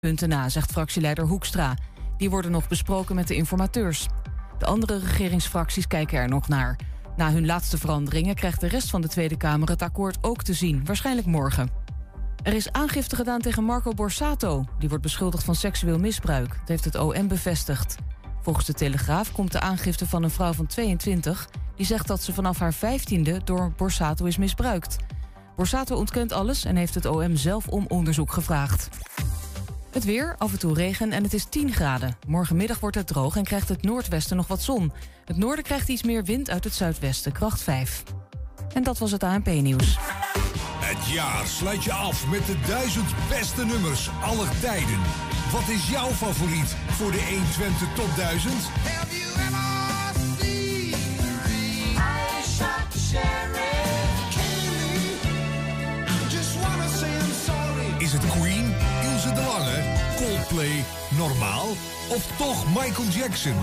Punten na, zegt fractieleider Hoekstra. Die worden nog besproken met de informateurs. De andere regeringsfracties kijken er nog naar. Na hun laatste veranderingen krijgt de rest van de Tweede Kamer het akkoord ook te zien, waarschijnlijk morgen. Er is aangifte gedaan tegen Marco Borsato. Die wordt beschuldigd van seksueel misbruik. Dat heeft het OM bevestigd. Volgens de Telegraaf komt de aangifte van een vrouw van 22... die zegt dat ze vanaf haar 15e door Borsato is misbruikt. Borsato ontkent alles en heeft het OM zelf om onderzoek gevraagd. Het weer, af en toe regen en het is 10 graden. Morgenmiddag wordt het droog en krijgt het noordwesten nog wat zon. Het noorden krijgt iets meer wind uit het zuidwesten, kracht 5. En dat was het ANP-nieuws. Het jaar sluit je af met de duizend beste nummers aller tijden. Wat is jouw favoriet voor de 120 top 1000? Is het Queen, Coldplay, Normaal of toch Michael Jackson?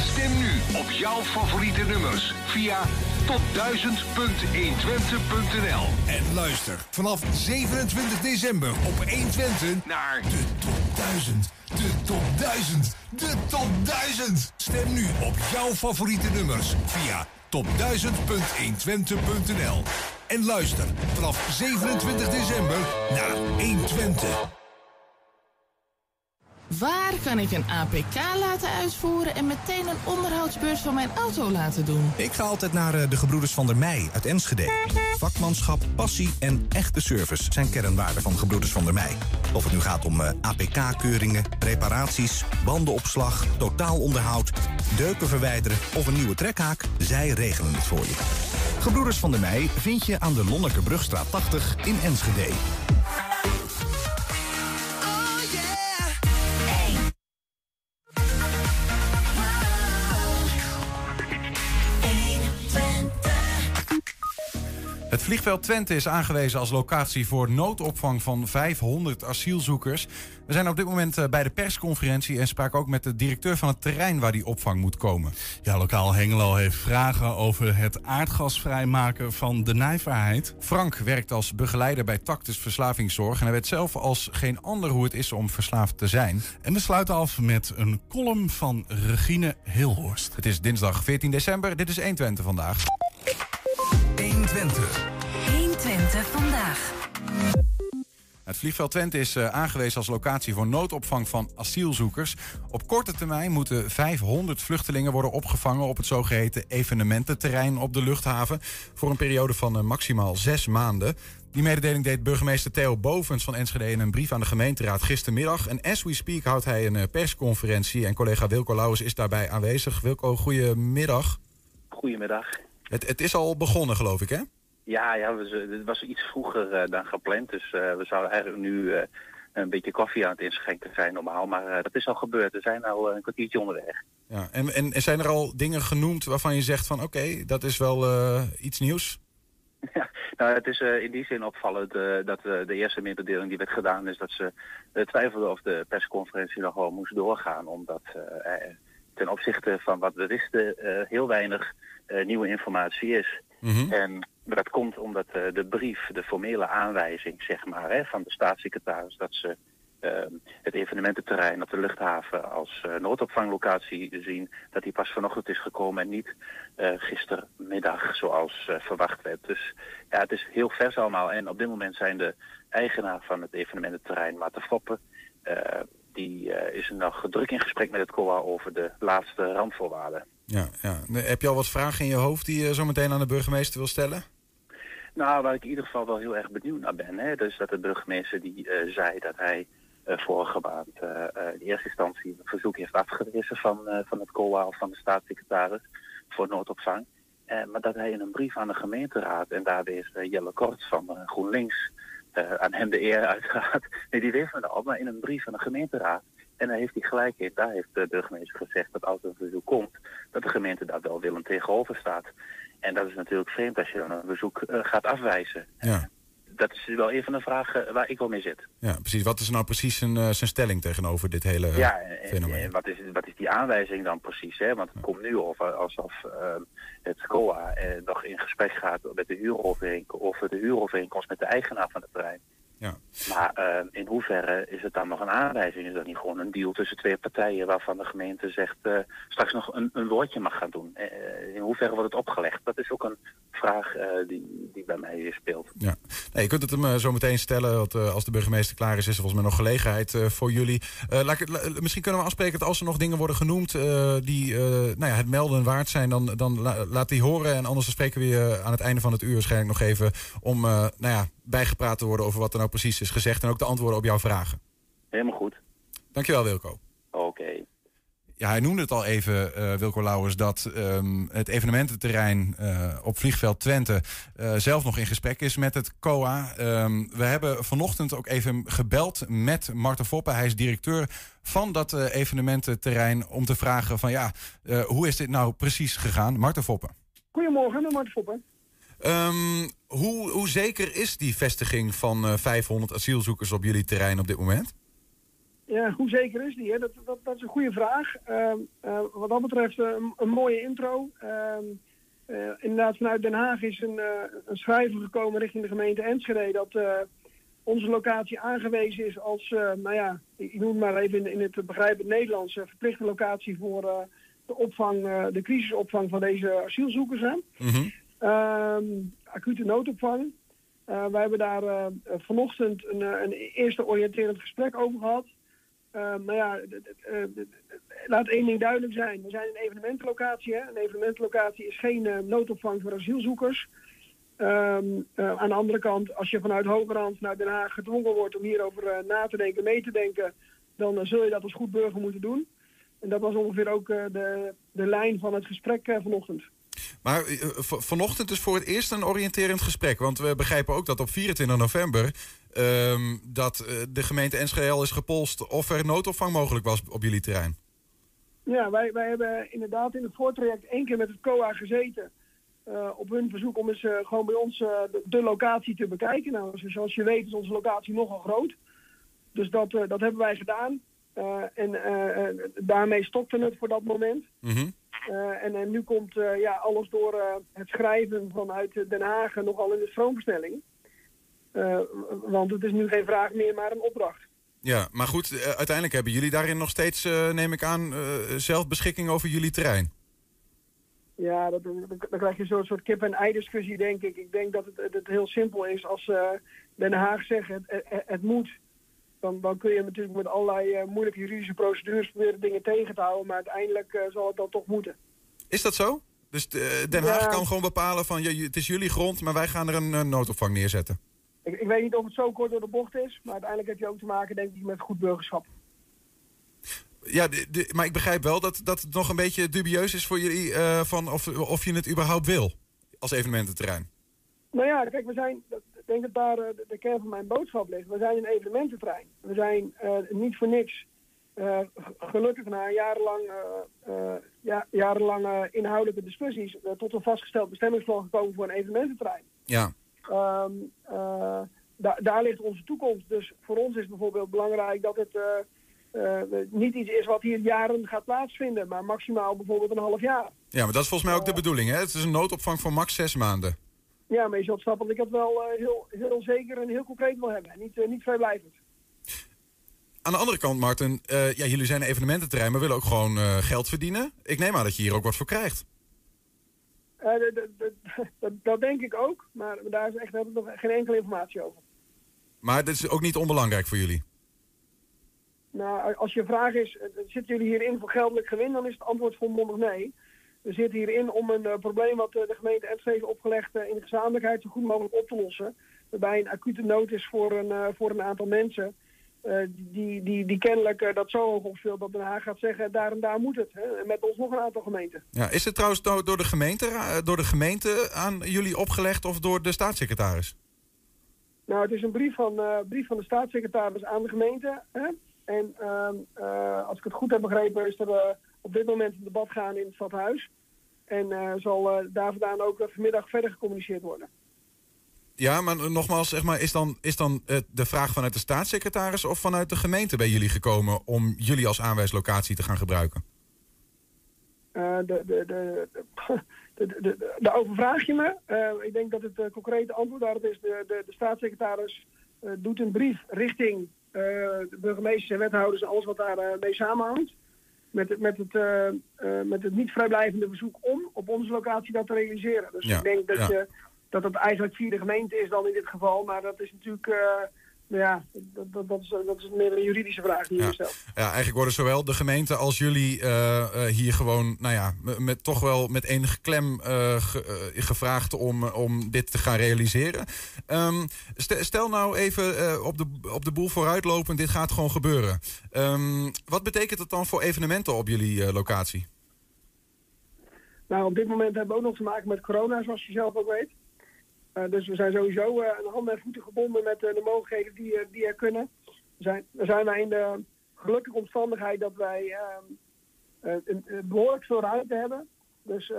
Stem nu op jouw favoriete nummers via top1000.120.nl. En luister vanaf 27 december op 120 Naar de top 1000. De top 1000. De top 1000. Stem nu op jouw favoriete nummers via top1000.120.nl. En luister vanaf 27 december naar 120. Waar kan ik een APK laten uitvoeren en meteen een onderhoudsbeurs van mijn auto laten doen? Ik ga altijd naar eh, de Gebroeders van der Meij uit Enschede. Vakmanschap, passie en echte service zijn kernwaarden van Gebroeders van der Meij. Of het nu gaat om eh, APK-keuringen, reparaties, bandenopslag, totaalonderhoud, deuken verwijderen of een nieuwe trekhaak, zij regelen het voor je. Gebroeders van der Meij vind je aan de Lonnekerbrugstraat 80 in Enschede. Vliegveld Twente is aangewezen als locatie voor noodopvang van 500 asielzoekers. We zijn op dit moment eh, bij de persconferentie en spraken ook met de directeur van het terrein waar die opvang moet komen. Ja, lokaal Hengelo heeft vragen over het aardgasvrijmaken van de nijverheid. Frank werkt als begeleider bij Tactus Verslavingszorg en hij weet zelf als geen ander hoe het is om verslaafd te zijn. En we sluiten af met een column van Regine Hilhorst. Het is dinsdag 14 december, dit is 120 vandaag. 120. 120 vandaag. Het vliegveld Twente is eh, aangewezen als locatie voor noodopvang van asielzoekers. Op korte termijn moeten 500 vluchtelingen worden opgevangen op het zogeheten evenemententerrein op de luchthaven. Voor een periode van eh, maximaal zes maanden. Die mededeling deed burgemeester Theo Bovens van Enschede in een brief aan de gemeenteraad gistermiddag. En as we speak houdt hij een eh, persconferentie en collega Wilco Lauwers is daarbij aanwezig. Wilco, goedemiddag. Goedemiddag. Het, het is al begonnen, geloof ik, hè? Ja, ja we, het was iets vroeger eh, dan gepland. Dus eh, we zouden eigenlijk nu eh, een beetje koffie aan het inschenken zijn normaal. Maar dat is al gebeurd. We zijn al een kwartiertje onderweg. Ja, en, en, en zijn er al dingen genoemd waarvan je zegt van oké, dat is wel iets nieuws? Ja, nou, het is in die zin opvallend dat de eerste mededeling die werd gedaan is dat ze twijfelden of de persconferentie nog wel moest doorgaan. Omdat ten opzichte van wat we wisten heel weinig nieuwe informatie is. Mhm. En dat komt omdat uh, de brief, de formele aanwijzing zeg maar, hè, van de staatssecretaris dat ze uh, het evenemententerrein op de luchthaven als uh, noodopvanglocatie zien, dat die pas vanochtend is gekomen en niet gistermiddag zoals verwacht werd. Dus ja, het is heel vers allemaal en op dit moment zijn de eigenaar van het evenemententerrein, Maarten Foppen, die is nog druk in gesprek met het COA over de laatste randvoorwaarden. Ja, ja. Heb je al wat vragen in je hoofd die je zo meteen aan de burgemeester wil stellen? Nou, waar ik in ieder geval wel heel erg benieuwd naar ben, hè, dus dat de burgemeester die uh, zei dat hij uh, vorige maand uh, in eerste instantie een verzoek heeft afgewezen van, van het COA of van de staatssecretaris voor noodopvang. maar dat hij in een brief aan de gemeenteraad, en daar is Jelle Kort van GroenLinks, aan hem de eer uiteraard, nee die wees me al, maar in een brief aan de gemeenteraad en daar heeft hij gelijk in. Daar heeft de burgemeester gezegd dat als er een verzoek komt, dat de gemeente daar wel willend tegenover staat. En dat is natuurlijk vreemd als je dan een bezoek uh, gaat afwijzen. Ja. dat is wel een van de vragen waar ik wel mee zit. Ja, precies. Wat is nou precies zijn, eh, zijn stelling tegenover dit hele eh, Ja, en, fenomeen? en wat, is, wat is die aanwijzing dan precies? Hè? Want het komt nu over alsof ehm, het COA eh, nog in gesprek gaat met de huurovereenkomst, of de huurovereenkomst met de eigenaar van het terrein. Ja. Maar ehm, in hoeverre is het dan nog een aanwijzing? Is dat niet gewoon een deal tussen twee partijen waarvan de gemeente zegt eh, straks nog een, een woordje mag gaan doen? Eh, in hoeverre wordt het opgelegd? Dat is ook een vraag eh, die, die bij mij speelt. Ja. Nee, je kunt het hem eh, zo meteen stellen. Want, eh, als de burgemeester klaar is, is er volgens mij nog gelegenheid eh, voor jullie. Eh, laat ik, la- misschien kunnen we afspreken dat als er nog dingen worden genoemd eh, die eh, nou ja, het melden waard zijn, dan, dan la- laat die horen. En anders spreken we je aan het einde van het uur waarschijnlijk nog even om eh, nou ja, bijgepraat te worden over wat er nou precies is gezegd. En ook de antwoorden op jouw vragen. Helemaal goed. Dankjewel, Wilco. Oké. Ja, hij noemde het al even, eh, Wilco Lauwers, dat ehm, het evenemententerrein eh, op vliegveld Twente eh, zelf nog in gesprek is met het COA. Ehm, we hebben vanochtend ook even gebeld met Marten Foppen. Hij is directeur van dat eh, evenemententerrein om te vragen van ja, eh, hoe is dit nou precies gegaan? Marten Foppen. Goedemorgen, Marten Foppen. Ehm, hoe, hoe zeker is die vestiging van eh, 500 asielzoekers op jullie terrein op dit moment? Ja, hoe zeker is die? Hè? Dat, dat, dat is een goede vraag. Ehm, eh, wat dat betreft eh, een, een mooie intro. Ehm, eh, inderdaad, vanuit Den Haag is een, een schrijver gekomen richting de gemeente Enschede dat onze locatie aangewezen is als, nou ja, ik noem het maar even in, in het begrijpend Nederlands, verplichte locatie voor de opvang, de crisisopvang van deze asielzoekers. Hè? Ehm, acute noodopvang. Eh, wij hebben daar eh, vanochtend een, eh, een eerste oriënterend gesprek over gehad. Eh, maar ja, d- d- eh, d- d- laat één ding duidelijk zijn. We zijn een evenementenlocatie. Hè? Een evenementenlocatie is geen noodopvang voor asielzoekers. Ehm, eh, aan de andere kant, als je vanuit Hogerhand naar Den Haag gedwongen wordt om hierover na te denken, mee te denken, dan zul je dat als goed burger moeten doen. En dat was ongeveer ook de, de lijn van het gesprek vanochtend. Maar eh, vanochtend is voor het eerst een oriënterend gesprek. Want we begrijpen ook dat op 24 november... ehm, dat eh, de gemeente Enschede is gepolst of er noodopvang mogelijk was op jullie terrein. Ja, wij, wij hebben inderdaad in het voortraject één keer met het COA gezeten. eh, op hun verzoek om eens gewoon bij ons de, de locatie te bekijken. Nou, zo- zoals je weet is onze locatie nogal groot. Dus dat, dat hebben wij gedaan. En daarmee stopte het voor dat moment. Eh, en, en nu komt eh, ja, alles door eh, het schrijven vanuit Den Haag nogal in de stroomversnelling. Want het is nu geen vraag meer, maar een opdracht. Ja, maar goed, uiteindelijk hebben jullie daarin nog steeds, neem ik aan, zelf beschikking over jullie terrein. Ja, dat, dan, krijg je een soort, kip-en-ei-discussie, denk ik. Ik denk dat het, heel simpel is. Als Den Haag zegt het, het, het moet, dan, dan kun je natuurlijk met allerlei eh, moeilijke juridische procedures proberen dingen tegen te houden. Maar uiteindelijk eh, zal het dan toch moeten. Is dat zo? Dus eh, Den Haag Ja. kan gewoon bepalen van, ja, het is jullie grond, maar wij gaan er een, noodopvang neerzetten. Ik, ik weet niet of het zo kort door de bocht is, maar uiteindelijk heb je ook te maken, denk ik, met goed burgerschap. Ja, de- de- maar ik begrijp wel dat, dat het nog een beetje dubieus is voor jullie van of, of je het überhaupt wil als evenemententerrein. Nou ja, kijk, we zijn, denk dat daar eh, de, kern van mijn boodschap ligt. We zijn een evenemententrein. We zijn eh, niet voor niks, eh, gelukkig na jarenlang, ja, jarenlange inhoudelijke discussies, tot een vastgesteld bestemmingsplan gekomen voor een evenemententrein. Ja. Ehm, eh, da- daar ligt onze toekomst. Dus voor ons is bijvoorbeeld belangrijk dat het niet iets is wat hier jaren gaat plaatsvinden, maar maximaal bijvoorbeeld een half jaar. Ja, maar dat is volgens mij ook de bedoeling. Hè? Het is een noodopvang van max zes maanden. Ja, maar je zult snappen dat ik dat wel eh, heel, heel zeker en heel concreet wil hebben. En niet, eh, niet vrijblijvend. Aan de andere kant, Martin, eh, ja, jullie zijn een evenemententerrein, maar willen ook gewoon geld verdienen. Ik neem aan dat je hier ook wat voor krijgt. Dat, dat denk ik ook, maar daar is echt, heb ik nog geen enkele informatie over. Maar dat is ook niet onbelangrijk voor jullie. Nou, als je vraag is, zitten jullie hierin voor geldelijk gewin, dan is het antwoord volmondig nee. We zitten hierin om een eh, probleem wat eh, de gemeente Enschede heeft opgelegd eh, in gezamenlijkheid zo goed mogelijk op te lossen. Waarbij een acute nood is voor een, voor een aantal mensen. die, die, die kennelijk dat zo hoog opspeelt dat Den Haag gaat zeggen, daar en daar moet het. Hè? En met ons nog een aantal gemeenten. Ja, is het trouwens do- door de, gemeente, door de gemeente aan jullie opgelegd of door de staatssecretaris? Nou, het is een brief van, eh, brief van de staatssecretaris aan de gemeente. Hè? En ehm, eh, als ik het goed heb begrepen, is er op dit moment een debat gaan in het stadhuis. En eh, zal eh, daar vandaan ook eh, vanmiddag verder gecommuniceerd worden. Ja, maar nogmaals, zeg maar, is dan, is dan de vraag vanuit de staatssecretaris of vanuit de gemeente bij jullie gekomen om jullie als aanwijslocatie te gaan gebruiken? De, de, de, de, de, de, daarover vraag je me. Ik denk dat het concrete antwoord daarop is: de, de, de staatssecretaris doet een brief richting de burgemeesters en wethouders en alles wat daarmee mee samenhangt. Met het, met, het, eh, eh, met het niet vrijblijvende verzoek om op onze locatie dat te realiseren. Dus Ja, ik denk dat, ja. je, dat het eigenlijk via de gemeente is dan in dit geval. Maar dat is natuurlijk, eh, ja, dat, dat, dat, is, dat is meer een juridische vraag die je Ja. stelt. Ja, eigenlijk worden zowel de gemeente als jullie eh, eh, hier gewoon, nou ja, met, toch wel met enige klem eh, ge- gevraagd om, om dit te gaan realiseren. St- stel nou even op, de, op de boel vooruitlopend, dit gaat gewoon gebeuren. Ehm, wat betekent dat dan voor evenementen op jullie locatie? Nou, op dit moment hebben we ook nog te maken met corona, zoals je zelf ook weet. Eh, dus we zijn sowieso eh, aan handen en voeten gebonden met eh, de mogelijkheden die, die er kunnen. We zijn, we zijn in de gelukkige omstandigheid dat wij ehm, eh, een, behoorlijk veel ruimte hebben. Dus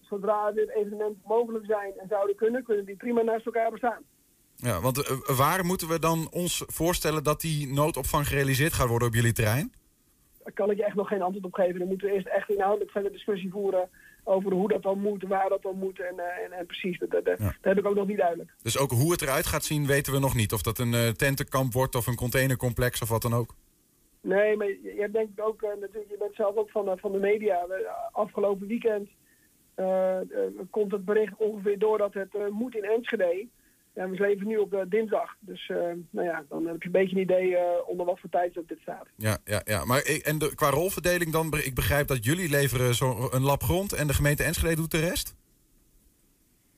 zodra dit evenement mogelijk zijn en zouden kunnen, kunnen die prima naast elkaar bestaan. Ja, want waar moeten we dan ons voorstellen dat die noodopvang gerealiseerd gaat worden op jullie terrein? Daar kan ik je echt nog geen antwoord op geven. Dan moeten we eerst echt inhoudelijk verder discussie voeren over hoe dat dan moet, waar dat dan moet en, eh, en, en precies. Dat, dat, dat heb ik ook nog niet duidelijk. Dus ook hoe het eruit gaat zien weten we nog niet. Of dat een eh, tentenkamp wordt of een containercomplex of wat dan ook. Nee, maar je je hebt denk ik ook, eh, natuurlijk, je bent zelf ook van, van de media. Afgelopen weekend komt het bericht ongeveer door dat het eh, moet in Enschede. Ja, we leven nu op eh, dinsdag. Dus eh, nou ja, dan heb je een beetje een idee eh, onder wat voor tijdstip dit staat. Ja, ja, ja. Maar ik, en de, qua rolverdeling dan, ik begrijp dat jullie leveren zo een lab grond en de gemeente Enschede doet de rest?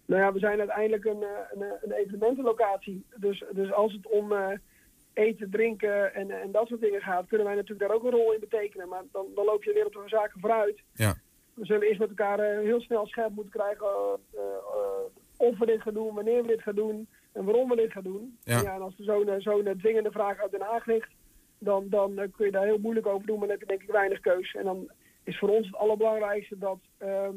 Nou ja, we zijn uiteindelijk een, een, een evenementenlocatie. Dus, dus als het om eten, drinken en, en dat soort dingen gaat, kunnen wij natuurlijk daar ook een rol in betekenen. Maar dan, dan loop je weer op de zaken vooruit. Ja. We zullen eerst met elkaar heel snel scherp moeten krijgen of we dit gaan doen, wanneer we dit gaan doen en waarom we dit gaan doen. Ja. en als er zo'n zo'n dwingende vraag uit Den Haag ligt, dan, dan eh, kun je daar heel moeilijk over doen, maar dan heb je denk ik weinig keus. En dan is voor ons het allerbelangrijkste dat, ehm,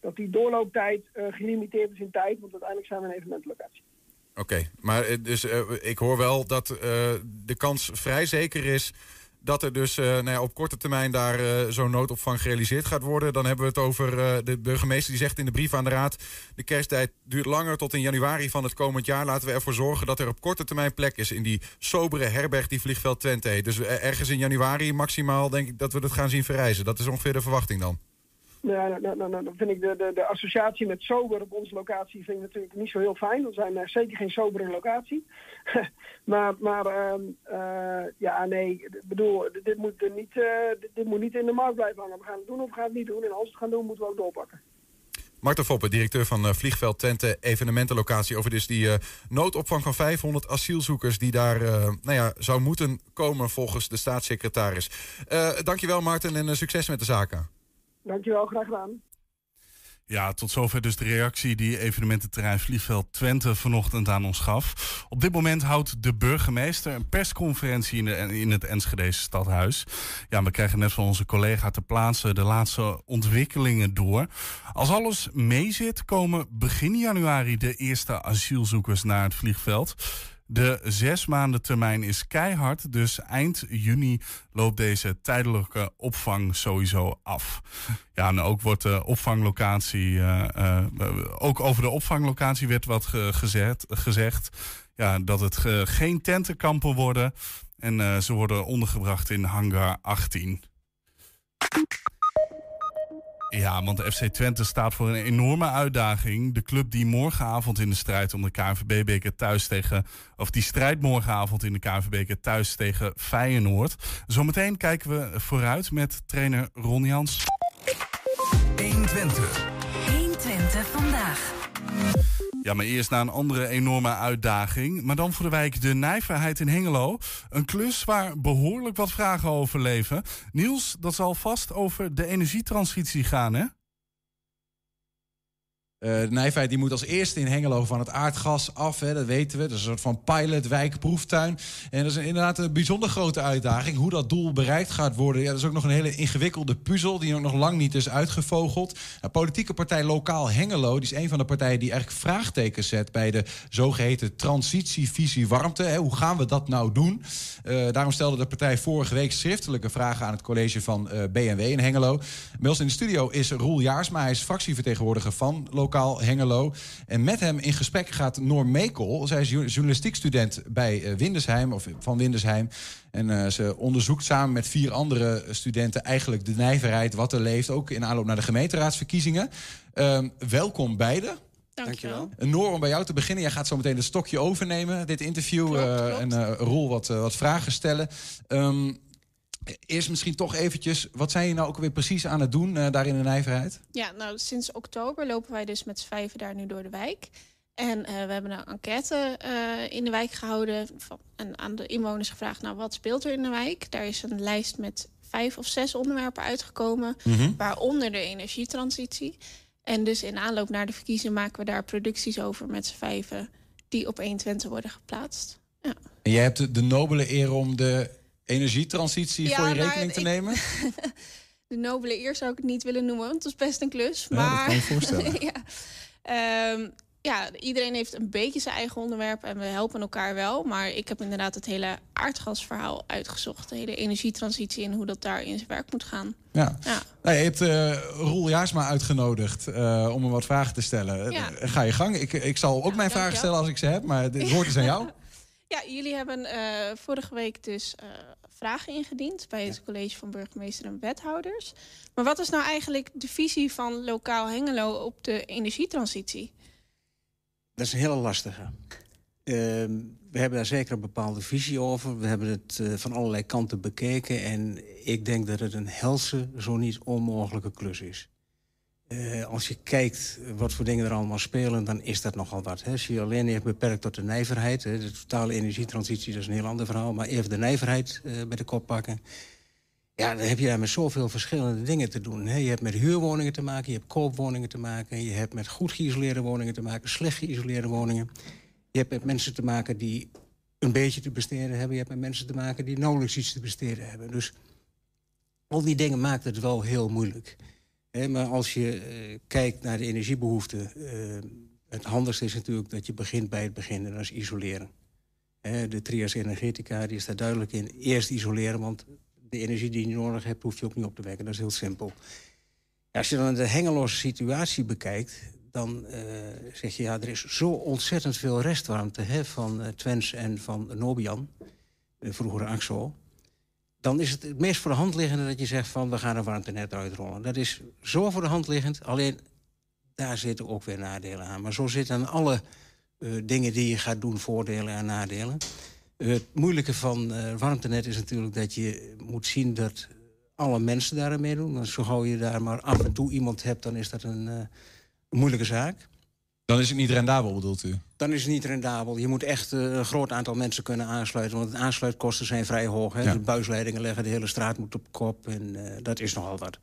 dat die doorlooptijd eh, gelimiteerd is in tijd, want uiteindelijk zijn we een evenementlocatie. Oké, maar eh, dus, ik hoor wel dat de kans vrij zeker is dat er dus eh, nou ja, op korte termijn daar eh, zo'n noodopvang gerealiseerd gaat worden. Dan hebben we het over eh, de burgemeester die zegt in de brief aan de raad... de kersttijd duurt langer tot in januari van het komend jaar. Laten we ervoor zorgen dat er op korte termijn plek is... in die sobere herberg die Vliegveld Twente heet. Dus ergens in januari maximaal denk ik dat we dat gaan zien verrijzen. Dat is ongeveer de verwachting dan. Nou, nou, nou, nou, dan vind ik de, de, de associatie met sober op onze locatie vind ik natuurlijk niet zo heel fijn. We zijn zeker geen sobere locatie. maar maar ehm, eh, ja, nee, ik bedoel, dit, moet er niet, eh, dit, dit moet niet in de markt blijven hangen. We gaan het doen of we gaan het niet doen. En als we het gaan doen, moeten we ook doorpakken. Marten Foppe, directeur van eh, Vliegveld Twente evenementenlocatie... over dus die noodopvang van 500 asielzoekers... die daar nou ja, zou moeten komen volgens de staatssecretaris. Eh dankjewel Marten en succes met de zaken. Dankjewel, graag gedaan. Ja, tot zover dus de reactie die evenemententerrein Vliegveld Twente vanochtend aan ons gaf. Op dit moment houdt de burgemeester een persconferentie in, in het Enschedese stadhuis. Ja, we krijgen net van onze collega ter plaatse de laatste ontwikkelingen door. Als alles meezit, komen begin januari de eerste asielzoekers naar het vliegveld. De zes maanden termijn is keihard, dus eind juni loopt deze tijdelijke opvang sowieso af. Ja, en ook wordt de opvanglocatie, eh, eh, ook over de opvanglocatie werd wat ge- gezegd. Ja, dat het geen tentenkampen worden en eh, ze worden ondergebracht in hangar 18. Ja, want de FC Twente staat voor een enorme uitdaging. De club die morgenavond in de strijd om de KNVB-beker thuis tegen... of die strijd morgenavond in de KNVB-beker thuis tegen Feyenoord. Zometeen kijken we vooruit met trainer Ron Jans. 120. 120 vandaag. Ja, maar eerst naar een andere enorme uitdaging. Maar dan voor de wijk De Nijverheid in Hengelo. Een klus waar behoorlijk wat vragen over leven. Niels, dat zal vast over de energietransitie gaan, hè? Uh, de nijverheid die moet als eerste in Hengelo van het aardgas af, hè, dat weten we. Dat is een soort van pilot, wijkproeftuin. En dat is inderdaad een bijzonder grote uitdaging. Hoe dat doel bereikt gaat worden, ja, dat is ook nog een hele ingewikkelde puzzel... die ook nog lang niet is uitgevogeld. Nou, politieke partij Lokaal Hengelo, die is een van de partijen... die eigenlijk vraagtekens zet bij de zogeheten transitievisie warmte. Hè. Hoe gaan we dat nou doen? Uh, daarom stelde de partij vorige week schriftelijke vragen... aan het college van uh, BMW in Hengelo. Bij in de studio is Roel Jaarsma, hij is fractievertegenwoordiger van Lokaal lokaal Hengelo. En met hem in gesprek gaat Noor Mekel. Zij is journalistiekstudent bij uh, Windesheim, of van Windesheim. En uh, ze onderzoekt samen met vier andere studenten eigenlijk de nijverheid, wat er leeft, ook in aanloop naar de gemeenteraadsverkiezingen. Uh, welkom beiden. Dankjewel. Noor, om bij jou te beginnen. Jij gaat zo meteen het stokje overnemen, dit interview. Klopt, klopt. en uh, Roel wat, wat vragen stellen. Um, Eerst misschien toch eventjes, wat zijn je nou ook weer precies aan het doen uh, daar in de nijverheid? Ja, nou sinds oktober lopen wij dus met z'n vijven daar nu door de wijk. En uh, we hebben een enquête uh, in de wijk gehouden van, en aan de inwoners gevraagd... nou, wat speelt er in de wijk? Daar is een lijst met vijf of zes onderwerpen uitgekomen... Mm -hmm. waaronder de energietransitie. En dus in aanloop naar de verkiezingen maken we daar producties over met z'n vijven... die op 120 worden geplaatst. Ja. En jij hebt de, de nobele eer om de energietransitie Ja, voor je nou, rekening te ik- nemen? De nobele eer zou ik het niet willen noemen, want het is best een klus. Dat maar kan je voorstellen. ja. Ehm, ja, iedereen heeft een beetje zijn eigen onderwerp en we helpen elkaar wel. Maar ik heb inderdaad het hele aardgasverhaal uitgezocht. De hele energietransitie en hoe dat daar in zijn werk moet gaan. Ja. Ja. Nou, je hebt eh Roel Jaarsma uitgenodigd eh, om hem wat vragen te stellen. Ja. Eh, Ga je gang. Ik, ik zal ook mijn vragen stellen als ik ze heb, maar het woord is aan jou. Ja, jullie hebben vorige week dus vragen ingediend bij het college van burgemeester en wethouders. Maar wat is nou eigenlijk de visie van lokaal Hengelo op de energietransitie? Dat is een hele lastige. Ehm, we hebben daar zeker een bepaalde visie over. We hebben het eh, van allerlei kanten bekeken. En ik denk dat het een helse, zo niet onmogelijke klus is. Eh, als je kijkt wat voor dingen er allemaal spelen, dan is dat nogal wat. Hè. Je alleen even beperkt tot de nijverheid... Hè, de totale energietransitie, dat is een heel ander verhaal... maar even de nijverheid eh, bij de kop pakken... Ja, dan heb je daar met zoveel verschillende dingen te doen. Hè. Je hebt met huurwoningen te maken, je hebt koopwoningen te maken... je hebt met goed geïsoleerde woningen te maken, slecht geïsoleerde woningen. Je hebt met mensen te maken die een beetje te besteden hebben. Je hebt met mensen te maken die nauwelijks iets te besteden hebben. Dus al die dingen maakt het wel heel moeilijk. Maar als je eh, kijkt naar de energiebehoeften... eh, het handigste is natuurlijk dat je begint bij het begin... en dat is isoleren. Hè, de trias energetica die is daar duidelijk in. Eerst isoleren, want de energie die je nodig hebt... hoef je ook niet op te wekken. Dat is heel simpel. Als je dan de hengeloze situatie bekijkt... dan eh, zeg je, ja, er is zo ontzettend veel restwarmte... Van eh, Twens en van Nobian, de vroegere AXO... dan is het het meest voor de hand liggende dat je zegt... van we gaan een warmtenet uitrollen. Dat is zo voor de hand liggend, alleen daar zitten ook weer nadelen aan. Maar zo zitten aan alle eh, dingen die je gaat doen voordelen en nadelen. Eh, het moeilijke van eh, warmtenet is natuurlijk dat je moet zien... dat alle mensen daaraan meedoen. Want zo gauw je daar maar af en toe iemand hebt... dan is dat een moeilijke zaak. Dan is het niet rendabel, bedoelt u? Dan is het niet rendabel. Je moet echt eh, een groot aantal mensen kunnen aansluiten. Want de aansluitkosten zijn vrij hoog. Hè? Ja. De buisleidingen leggen, de hele straat moet op kop. En eh, dat is nogal wat.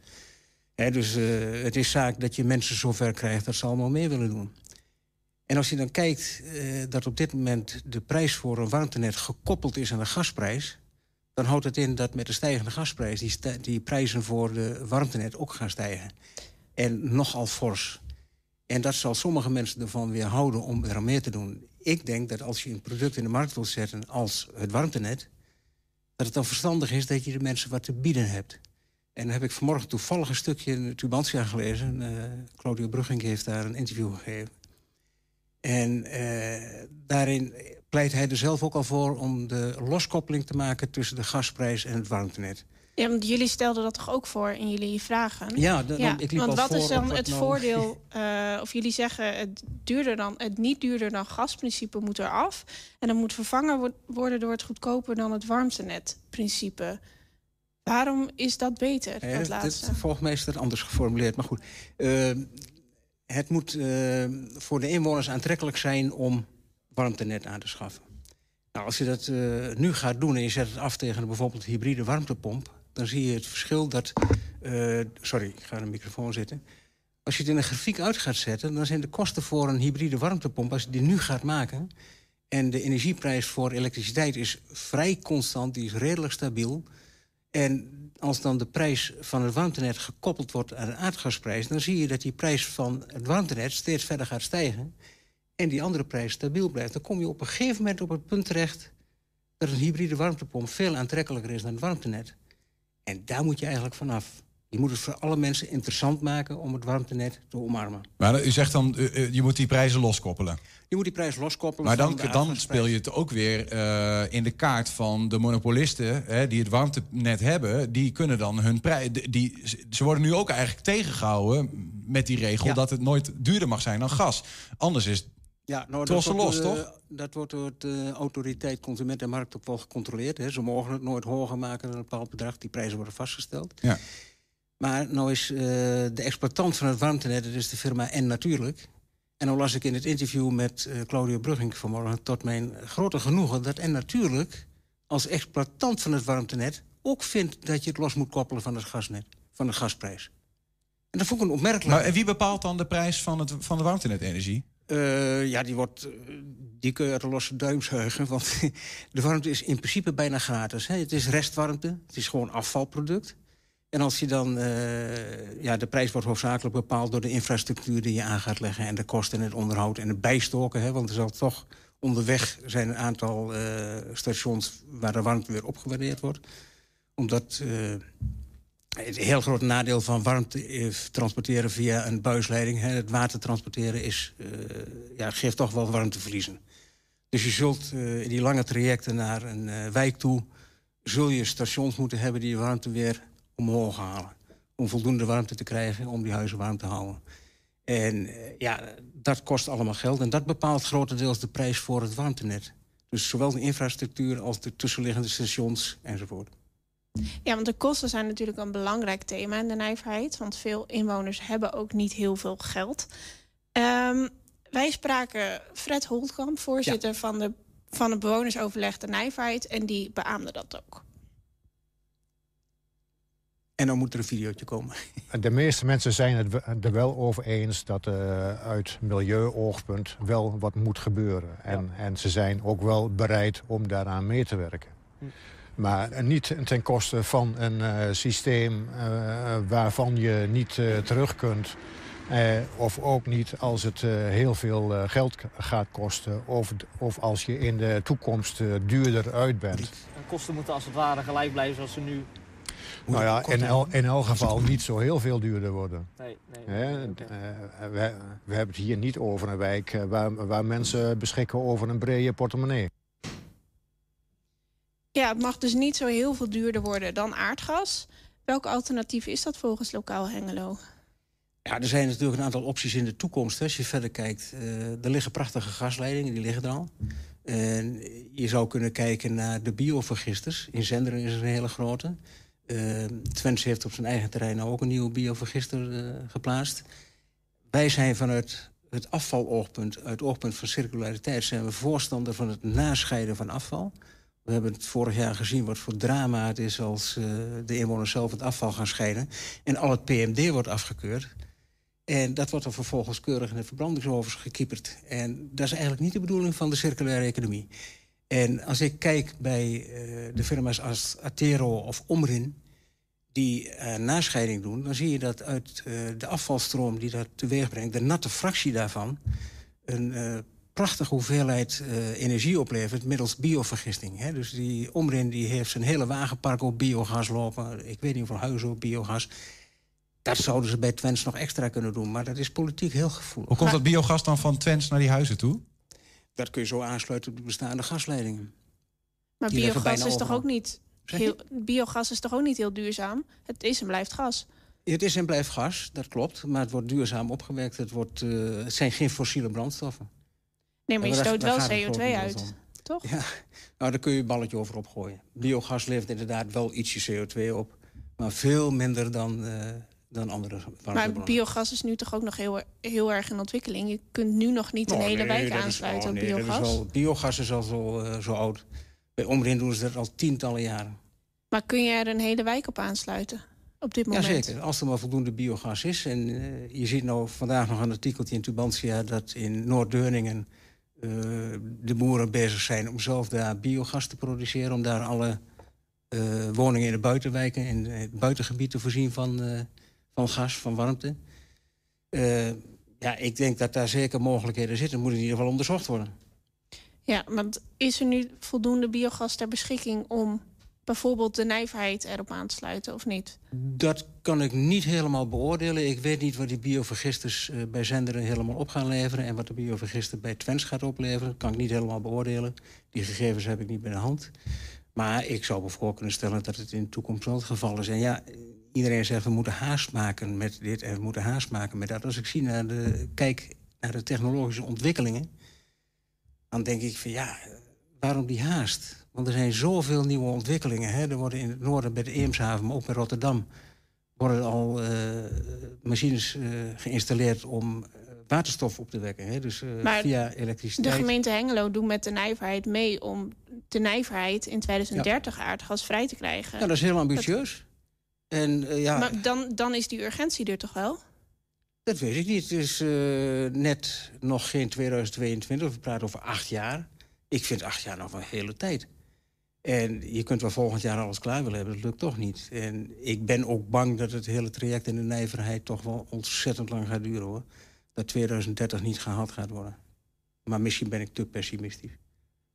Hè, dus eh, het is zaak dat je mensen zover krijgt dat ze allemaal mee willen doen. En als je dan kijkt dat op dit moment de prijs voor een warmtenet gekoppeld is aan de gasprijs... dan houdt het in dat met de stijgende gasprijs die, die prijzen voor de warmtenet ook gaan stijgen. En nogal fors. En dat zal sommige mensen ervan weerhouden om er mee te doen. Ik denk dat als je een product in de markt wilt zetten als het warmtenet... dat het dan verstandig is dat je de mensen wat te bieden hebt. En dan heb ik vanmorgen toevallig een stukje in Tubantia gelezen. Eh Claudio Brugging heeft daar een interview gegeven. En eh, daarin pleit hij er zelf ook al voor om de loskoppeling te maken... tussen de gasprijs en het warmtenet. Ja, want jullie stelden dat toch ook voor in jullie vragen? Ja, dan- dan- ik liep want wat voor is dan wat het nou- voordeel? eh, of jullie zeggen het, duurder dan, het niet duurder dan gasprincipe moet eraf. En dan moet vervangen wo- worden door het goedkoper dan het warmtenetprincipe. Waarom is dat beter, Ja, dat dit- laatste? dit- volgens mij is dat anders geformuleerd. Maar goed, eh, het moet eh, voor de inwoners aantrekkelijk zijn om warmtenet aan te schaffen. Nou, als je dat eh, nu gaat doen en je zet het af tegen een bijvoorbeeld hybride warmtepomp... dan zie je het verschil dat... eh, sorry, ik ga in de microfoon zitten. Als je het in een grafiek uit gaat zetten, dan zijn de kosten voor een hybride warmtepomp, als je die nu gaat maken, en de energieprijs voor elektriciteit is vrij constant, die is redelijk stabiel. En als dan de prijs van het warmtenet gekoppeld wordt aan de aardgasprijs... dan zie je dat die prijs van het warmtenet steeds verder gaat stijgen... en die andere prijs stabiel blijft. Dan kom je op een gegeven moment op het punt terecht... dat een hybride warmtepomp veel aantrekkelijker is dan het warmtenet. En daar moet je eigenlijk vanaf. Je moet het voor alle mensen interessant maken om het warmtenet te omarmen. Maar u zegt dan, je moet die prijzen loskoppelen. Je moet die prijs loskoppelen. Maar dan, dan speel je het ook weer uh, in de kaart van de monopolisten hè, die het warmtenet hebben. Die kunnen dan hun prijs. Die, ze worden nu ook eigenlijk tegengehouden met die regel Ja. dat het nooit duurder mag zijn dan gas. Anders is Ja, nou, het dat wordt, los, eh, toch? Dat wordt door de autoriteit Consument en Markt ook wel gecontroleerd. Hè. Ze mogen het nooit hoger maken dan een bepaald bedrag. Die prijzen worden vastgesteld. Ja. Maar nou is eh, de exploitant van het warmtenet, dat is de firma En Natuurlijk. En dan las ik in het interview met eh, Claudio Brugging vanmorgen... tot mijn grote genoegen dat En Natuurlijk als exploitant van het warmtenet... ook vindt dat je het los moet koppelen van het gasnet, van de gasprijs. En dat vond ik een opmerkelijk... Maar en wie bepaalt dan de prijs van, het, van de warmtenetenergie? Eh, ja, die, wordt, eh, uit de losse duim zuigen. Want de warmte is in principe bijna gratis. Hè. Het is restwarmte, het is gewoon afvalproduct. En als je dan... eh, ja, de prijs wordt hoofdzakelijk bepaald door de infrastructuur die je aan gaat leggen... en de kosten en het onderhoud en het bijstoken. Hè, want er zal toch onderweg zijn een aantal eh, stations... waar de warmte weer opgewaardeerd wordt. Omdat... het heel grote nadeel van warmte eh, transporteren via een buisleiding... Hè, het water transporteren is, eh, ja, geeft toch wel warmteverliezen. Dus je zult eh, in die lange trajecten naar een wijk toe... zul je stations moeten hebben die de warmte weer omhoog halen. Om voldoende warmte te krijgen om die huizen warm te houden. En ja, dat kost allemaal geld. En dat bepaalt grotendeels de prijs voor het warmtenet. Dus zowel de infrastructuur als de tussenliggende stations enzovoort. Ja, want de kosten zijn natuurlijk een belangrijk thema in de nijverheid. Want veel inwoners hebben ook niet heel veel geld. Ehm, wij spraken Fred Holtkamp, voorzitter van, de, van het bewonersoverleg de nijverheid. En die beaamde dat ook. En dan moet er een videootje komen. De meeste mensen zijn het er wel over eens dat er uit milieuoogpunt wel wat moet gebeuren. En, en ze zijn ook wel bereid om daaraan mee te werken. Maar niet ten koste van een eh, systeem eh, waarvan je niet eh, terug kunt. Eh, of ook niet als het eh, heel veel eh, geld gaat kosten. Of, of als je in de toekomst eh, duurder uit bent. De kosten moeten als het ware gelijk blijven zoals ze nu... Nou ja, in, el, in elk geval niet zo heel veel duurder worden. Nee, nee. Eh, we, we hebben het hier niet over een wijk waar, waar mensen beschikken over een brede portemonnee. Ja, het mag dus niet zo heel veel duurder worden dan aardgas. Welk alternatief is dat volgens Lokaal Hengelo? Ja, er zijn natuurlijk een aantal opties in de toekomst. Als je verder kijkt, eh, er liggen prachtige gasleidingen, die liggen er al. En je zou kunnen kijken naar de biovergisters. In Zenderen is er een hele grote. Uh, heeft op zijn eigen terrein nou ook een nieuwe biovergister eh, geplaatst. Wij zijn vanuit het afvaloogpunt, uit het oogpunt van circulariteit... zijn we voorstander van het nascheiden van afval. We hebben het vorig jaar gezien wat voor drama het is... als eh, de inwoners zelf het afval gaan scheiden. En al het PMD wordt afgekeurd. En dat wordt dan vervolgens keurig in de verbrandingsovens gekieperd. En dat is eigenlijk niet de bedoeling van de circulaire economie. En als ik kijk bij uh, de firma's als Atero of Omrin... die uh, nascheiding doen, dan zie je dat uit de afvalstroom die dat teweeg brengt... de natte fractie daarvan een prachtige hoeveelheid uh, energie oplevert... middels biovergisting. Hè? Dus die Omrin die heeft zijn hele wagenpark op biogas lopen. Ik weet niet hoeveel huizen op biogas... Dat zouden ze bij Twents nog extra kunnen doen, maar dat is politiek heel gevoelig. Hoe komt dat biogas dan van Twents naar die huizen toe? Dat kun je zo aansluiten op de bestaande gasleidingen. Maar Die biogas is toch ook niet heel, biogas is toch ook niet heel duurzaam? Het is en blijft gas. Het is en blijft gas, dat klopt. Maar het wordt duurzaam opgewerkt. Het, wordt, uh, het zijn geen fossiele brandstoffen. Nee, maar je stoot wel gaat het CO2 grotendeels uit, toch? Ja, nou, daar kun je een balletje over opgooien. Biogas levert inderdaad wel ietsje CO2 op. Maar veel minder dan, uh, dan andere Maar biogas is nu toch ook nog heel, heel erg in ontwikkeling. Je kunt nu nog niet een Oh, hele nee, wijk is- aansluiten oh, op nee, dat is biogas. wel- biogas is al zo, eh, zo oud. Bij Omrin doen ze dat al tientallen jaren. Maar kun je er een hele wijk op aansluiten? op dit moment. Jazeker, als er maar voldoende biogas is. En uh, je ziet nou vandaag nog een artikeltje in Tubantia... dat in Noord-Deurningen de boeren bezig zijn om zelf daar biogas te produceren... om daar alle uh, woningen in de buitenwijken, in het buitengebied te voorzien van, van gas, van warmte. ja, ik denk dat daar zeker mogelijkheden zitten. Moet in ieder geval onderzocht worden. Ja, want is er nu voldoende biogas ter beschikking om bijvoorbeeld de nijverheid erop aan te sluiten of niet? Dat kan ik niet helemaal beoordelen. Ik weet niet wat die biovergisters uh, bij Zenderen helemaal op gaan leveren... en wat de biovergister bij Twens gaat opleveren. Dat kan ik niet helemaal beoordelen. Die gegevens heb ik niet bij de hand. Maar ik zou me voor kunnen stellen dat het in de toekomst wel het geval is. En ja, iedereen zegt we moeten haast maken met dit en we moeten haast maken met dat. Als ik zie naar de, kijk naar de technologische ontwikkelingen... dan denk ik van ja, waarom die haast? Want er zijn zoveel nieuwe ontwikkelingen. Hè. Er worden in het noorden bij de Eemshaven, maar ook bij Rotterdam... worden al uh, machines uh, geïnstalleerd om uh, waterstof op te wekken. Hè. Dus via elektriciteit. De gemeente Hengelo doet met de nijverheid mee... om de nijverheid in 2030 ja. aardgas vrij te krijgen. Ja, dat is heel ambitieus. Dat... En, ja... Maar dan, dan is die urgentie er toch wel? Dat weet ik niet. Het is net nog geen 2022. We praten over acht jaar. Ik vind acht jaar nog een hele tijd. En je kunt wel volgend jaar alles klaar willen hebben. Dat lukt toch niet. En ik ben ook bang dat het hele traject in de nijverheid... toch wel ontzettend lang gaat duren, hoor. Dat 2030 niet gehaald gaat worden. Maar misschien ben ik te pessimistisch.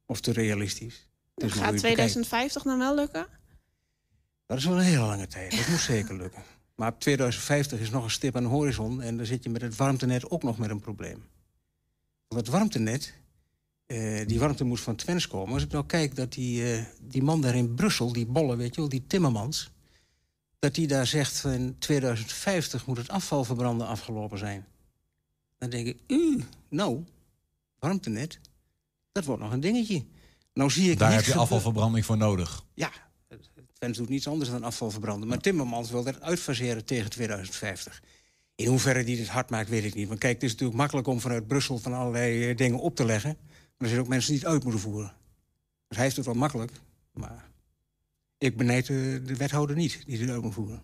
Of te realistisch. Dus gaat 2050 dan wel lukken? Dat is wel een hele lange tijd. Dat moet zeker lukken. Maar 2050 is nog een stip aan de horizon... en dan zit je met het warmtenet ook nog met een probleem. Want het warmtenet uh, die warmte moest van Twens komen. Als ik nou kijk dat die, uh, die man daar in Brussel, die bolle, weet je wel, die Timmermans... dat die daar zegt van in 2050 moet het afvalverbranden afgelopen zijn. Dan denk ik, u, nou, warmtenet, dat wordt nog een dingetje. Nou zie ik daar heb je afvalverbranding voor nodig. Ja, Twens doet niets anders dan afvalverbranden. Maar Timmermans wil dat uitfaseren tegen 2050. In hoeverre die dit hard maakt, weet ik niet. Want kijk, het is natuurlijk makkelijk om vanuit Brussel van allerlei eh, dingen op te leggen. Maar er zijn ook mensen die het uit moeten voeren. Dus hij heeft het wel makkelijk, maar ik benijd de, de wethouder niet die het uit moet voeren.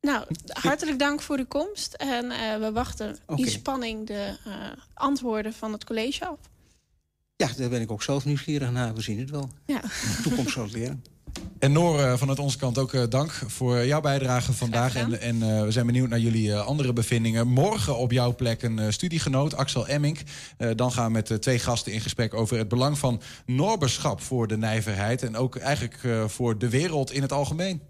Nou, hartelijk dank voor de komst. En uh, we wachten okay. in spanning de uh, antwoorden van het college af. Ja, daar ben ik ook zelf nieuwsgierig naar. We zien het wel. Ja. De toekomst zal het leren. En Noor, uh, vanuit onze kant ook uh, dank voor jouw bijdrage vandaag. En, en uh, we zijn benieuwd naar jullie andere bevindingen. Morgen op jouw plek een studiegenoot, Axel Emmink. dan gaan we met twee gasten in gesprek over het belang van Noorberschap voor de nijverheid. En ook eigenlijk voor de wereld in het algemeen.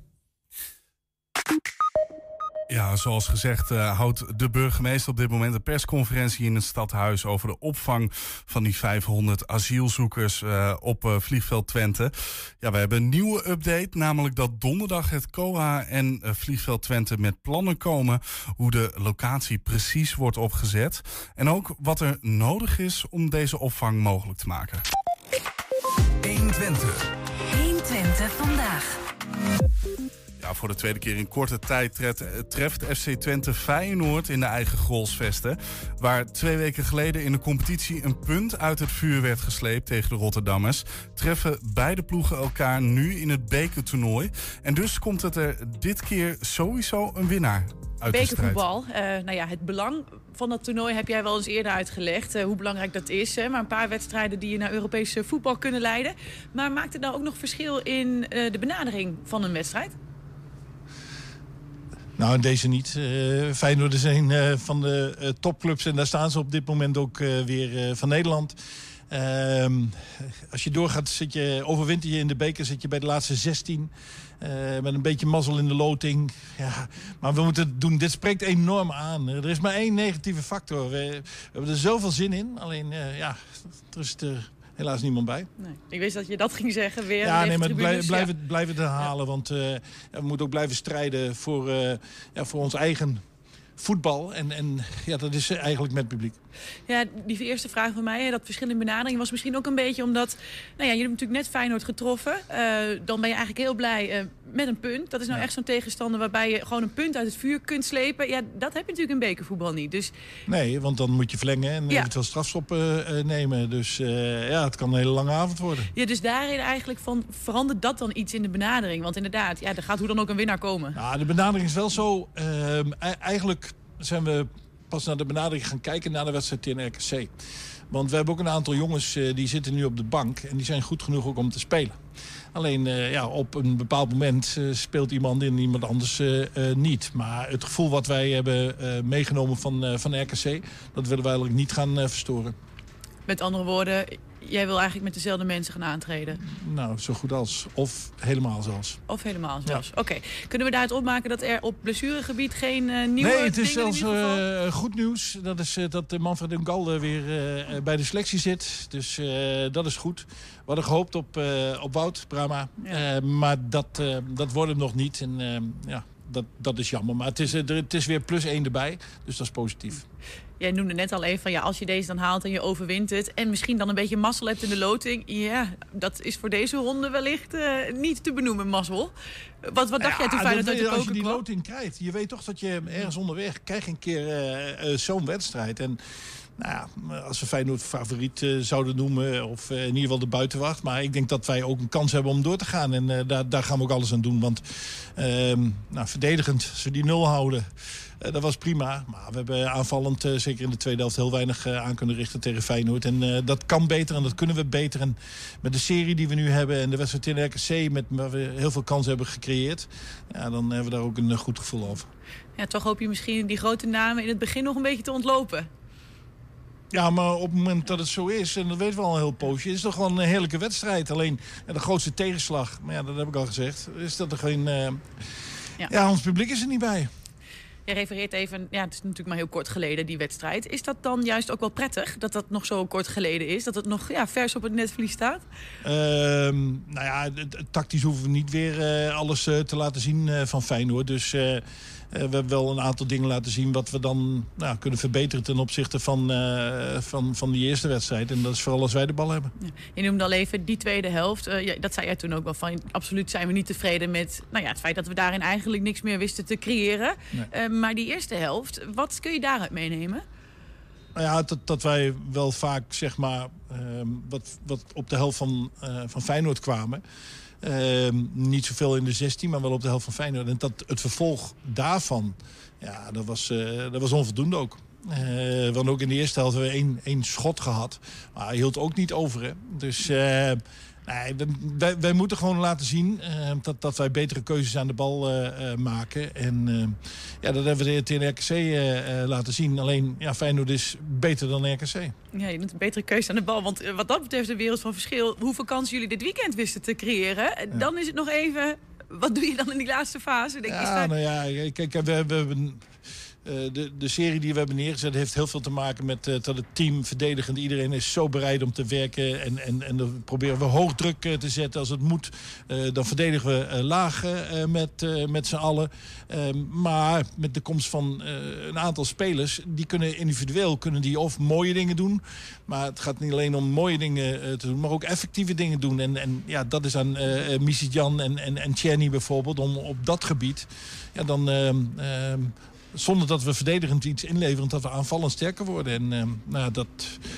Ja, zoals gezegd uh, houdt de burgemeester op dit moment een persconferentie in het stadhuis over de opvang van die 500 asielzoekers uh, op uh, vliegveld Twente. Ja, we hebben een nieuwe update, namelijk dat donderdag het COA en vliegveld Twente met plannen komen hoe de locatie precies wordt opgezet en ook wat er nodig is om deze opvang mogelijk te maken. 120. 120 vandaag. Ja, voor de tweede keer in korte tijd treft FC Twente Feyenoord in de eigen Grolsvesten. Waar twee weken geleden in de competitie een punt uit het vuur werd gesleept tegen de Rotterdammers. Treffen beide ploegen elkaar nu in het bekertoernooi. En dus komt het er dit keer sowieso een winnaar uit Bekervoetbal. Uh, nou ja, het belang van dat toernooi heb jij wel eens eerder uitgelegd. Uh, hoe belangrijk dat is. Hè? Maar een paar wedstrijden die je naar Europese voetbal kunnen leiden. Maar maakt het nou ook nog verschil in uh, de benadering van een wedstrijd? Nou, deze niet. Uh, Feyenoord is een uh, van de uh, topclubs en daar staan ze op dit moment ook weer van Nederland. Ehm, als je doorgaat, zit je, overwinter je in de beker, zit je bij de laatste 16. met een beetje mazzel in de loting. Ja, maar we moeten het doen. Dit spreekt enorm aan. Er is maar één negatieve factor. We, we hebben er zoveel zin in. Alleen, ja, er is er helaas niemand bij. Nee. Ik wist dat je dat ging zeggen. Weer ja, nee, maar blijf, blijf, het, blijf het herhalen. Ja. Want uh, we moeten ook blijven strijden voor, uh, ja, voor ons eigen voetbal. En, en ja, dat is eigenlijk met publiek. Ja, die eerste vraag van mij, dat verschil in benadering was misschien ook een beetje omdat... Nou ja, jullie hebben natuurlijk net Feyenoord getroffen. Eh, dan ben je eigenlijk heel blij eh, met een punt. Dat is nou echt zo'n tegenstander waarbij je gewoon een punt uit het vuur kunt slepen. Ja, dat heb je natuurlijk in bekervoetbal niet. Dus... Nee, want dan moet je verlengen en Ja. eventueel strafschop eh, eh, nemen. Dus ja, het kan een hele lange avond worden. Ja, dus daarin eigenlijk van, verandert dat dan iets in de benadering? Want inderdaad, ja, er gaat hoe dan ook een winnaar komen. Ja, de benadering is wel zo. ehm, e- eigenlijk zijn we pas naar de benadering gaan kijken na de wedstrijd tegen RKC. Want we hebben ook een aantal jongens eh, die zitten nu op de bank. En die zijn goed genoeg ook om te spelen. Alleen eh, ja, op een bepaald moment eh, speelt iemand en iemand anders niet. Maar het gevoel wat wij hebben meegenomen van, van RKC... dat willen wij eigenlijk niet gaan verstoren. Met andere woorden, jij wil eigenlijk met dezelfde mensen gaan aantreden. Nou, zo goed als. Of helemaal zelfs. Of helemaal zelfs. Oké, kunnen we daaruit opmaken dat er op blessuregebied geen eh, nieuwe Nee, het is zelfs eh, goed nieuws. Dat is eh, dat Manfred Ungalde weer bij de selectie zit. Dus dat is goed. We hadden gehoopt op, op Wout Brama. Maar dat, dat wordt hem nog niet. En ja, dat, dat is jammer. Maar het is, eh, er, het is weer plus één erbij. Dus dat is positief. Jij noemde net al even van ja, als je deze dan haalt en je overwint het... en misschien dan een beetje mazzel hebt in de loting... ja, dat is voor deze ronde wellicht eh, niet te benoemen, mazzel. Wat, wat dacht jij toen Ja, Feyenoord dat uit de je, Als je die kwam? loting krijgt. Je weet toch dat je ergens onderweg krijgt een keer eh, zo'n wedstrijd. En nou ja, als we Feyenoord favoriet eh, zouden noemen. Of eh, in ieder geval de buitenwacht. Maar ik denk dat wij ook een kans hebben om door te gaan. En eh, daar, daar gaan we ook alles aan doen. Want ehm, nou, verdedigend, we die nul houden... dat was prima. Maar we hebben aanvallend, zeker in de tweede helft, heel weinig aan kunnen richten tegen Feyenoord. En dat kan beter en dat kunnen we beter. En met de serie die we nu hebben en de wedstrijd in RKC, met waar we heel veel kansen hebben gecreëerd, ja, dan hebben we daar ook een goed gevoel over. Ja, toch hoop je misschien die grote namen in het begin nog een beetje te ontlopen. Ja, maar op het moment dat het zo is, en dat weten we al een heel poosje, is het toch gewoon een heerlijke wedstrijd. Alleen de grootste tegenslag, maar ja, dat heb ik al gezegd, is dat er geen. eh, Ja. ja. ons publiek is er niet bij. Je refereert even, ja, het is natuurlijk maar heel kort geleden, die wedstrijd. Is dat dan juist ook wel prettig, dat dat nog zo kort geleden is? Dat het nog ja, vers op het netvlies staat? Ehm, nou ja, tactisch hoeven we niet weer eh, alles eh, te laten zien van Feyenoord. Dus we hebben wel een aantal dingen laten zien wat we dan nou, kunnen verbeteren ten opzichte van, eh, van, van die eerste wedstrijd. En dat is vooral als wij de bal hebben. Je noemde al even die tweede helft. Eh, ja, dat zei jij toen ook wel van. Absoluut zijn we niet tevreden met nou ja, het feit dat we daarin eigenlijk niks meer wisten te creëren. Nee. Eh, maar die eerste helft, wat kun je daaruit meenemen? Nou ja, dat, dat wij wel vaak zeg maar ehm, wat, wat op de helft van, eh, van Feyenoord kwamen. Ehm, niet zoveel in de 16, maar wel op de helft van Feyenoord. En dat het vervolg daarvan, ja, dat was, eh, dat was onvoldoende ook. Eh, want ook in de eerste helft hebben we één, één schot gehad. Maar hij hield ook niet over. Hè. Dus eh, nee, wij, wij moeten gewoon laten zien eh, dat, dat wij betere keuzes aan de bal eh, eh, maken. En ja, dat hebben we tegen RKC laten zien. Alleen ja, Feyenoord is beter dan RKC. Ja, je doet een betere keuze aan de bal. Want wat dat betreft de wereld van verschil. Hoeveel kansen jullie dit weekend wisten te creëren. Dan is het nog even... Wat doe je dan in die laatste fase? Denk, is Ja, daar- nou ja, kijk, we, we hebben... eh, de, de serie die we hebben neergezet heeft heel veel te maken met eh, dat het team verdedigend... iedereen is zo bereid om te werken en, en, en dan proberen we hoog druk eh, te zetten als het moet. Dan verdedigen we laag met, met z'n allen. Ehm, maar met de komst van een aantal spelers... die kunnen individueel kunnen die of mooie dingen doen... maar het gaat niet alleen om mooie dingen te doen... maar ook effectieve dingen doen. En, en ja, dat is aan uh, Jan en, en, en Tjerni bijvoorbeeld... om op dat gebied ja, dan... ehm, ehm, zonder dat we verdedigend iets inleveren, dat we aanvallend sterker worden. En ehm, nou, ja, dat,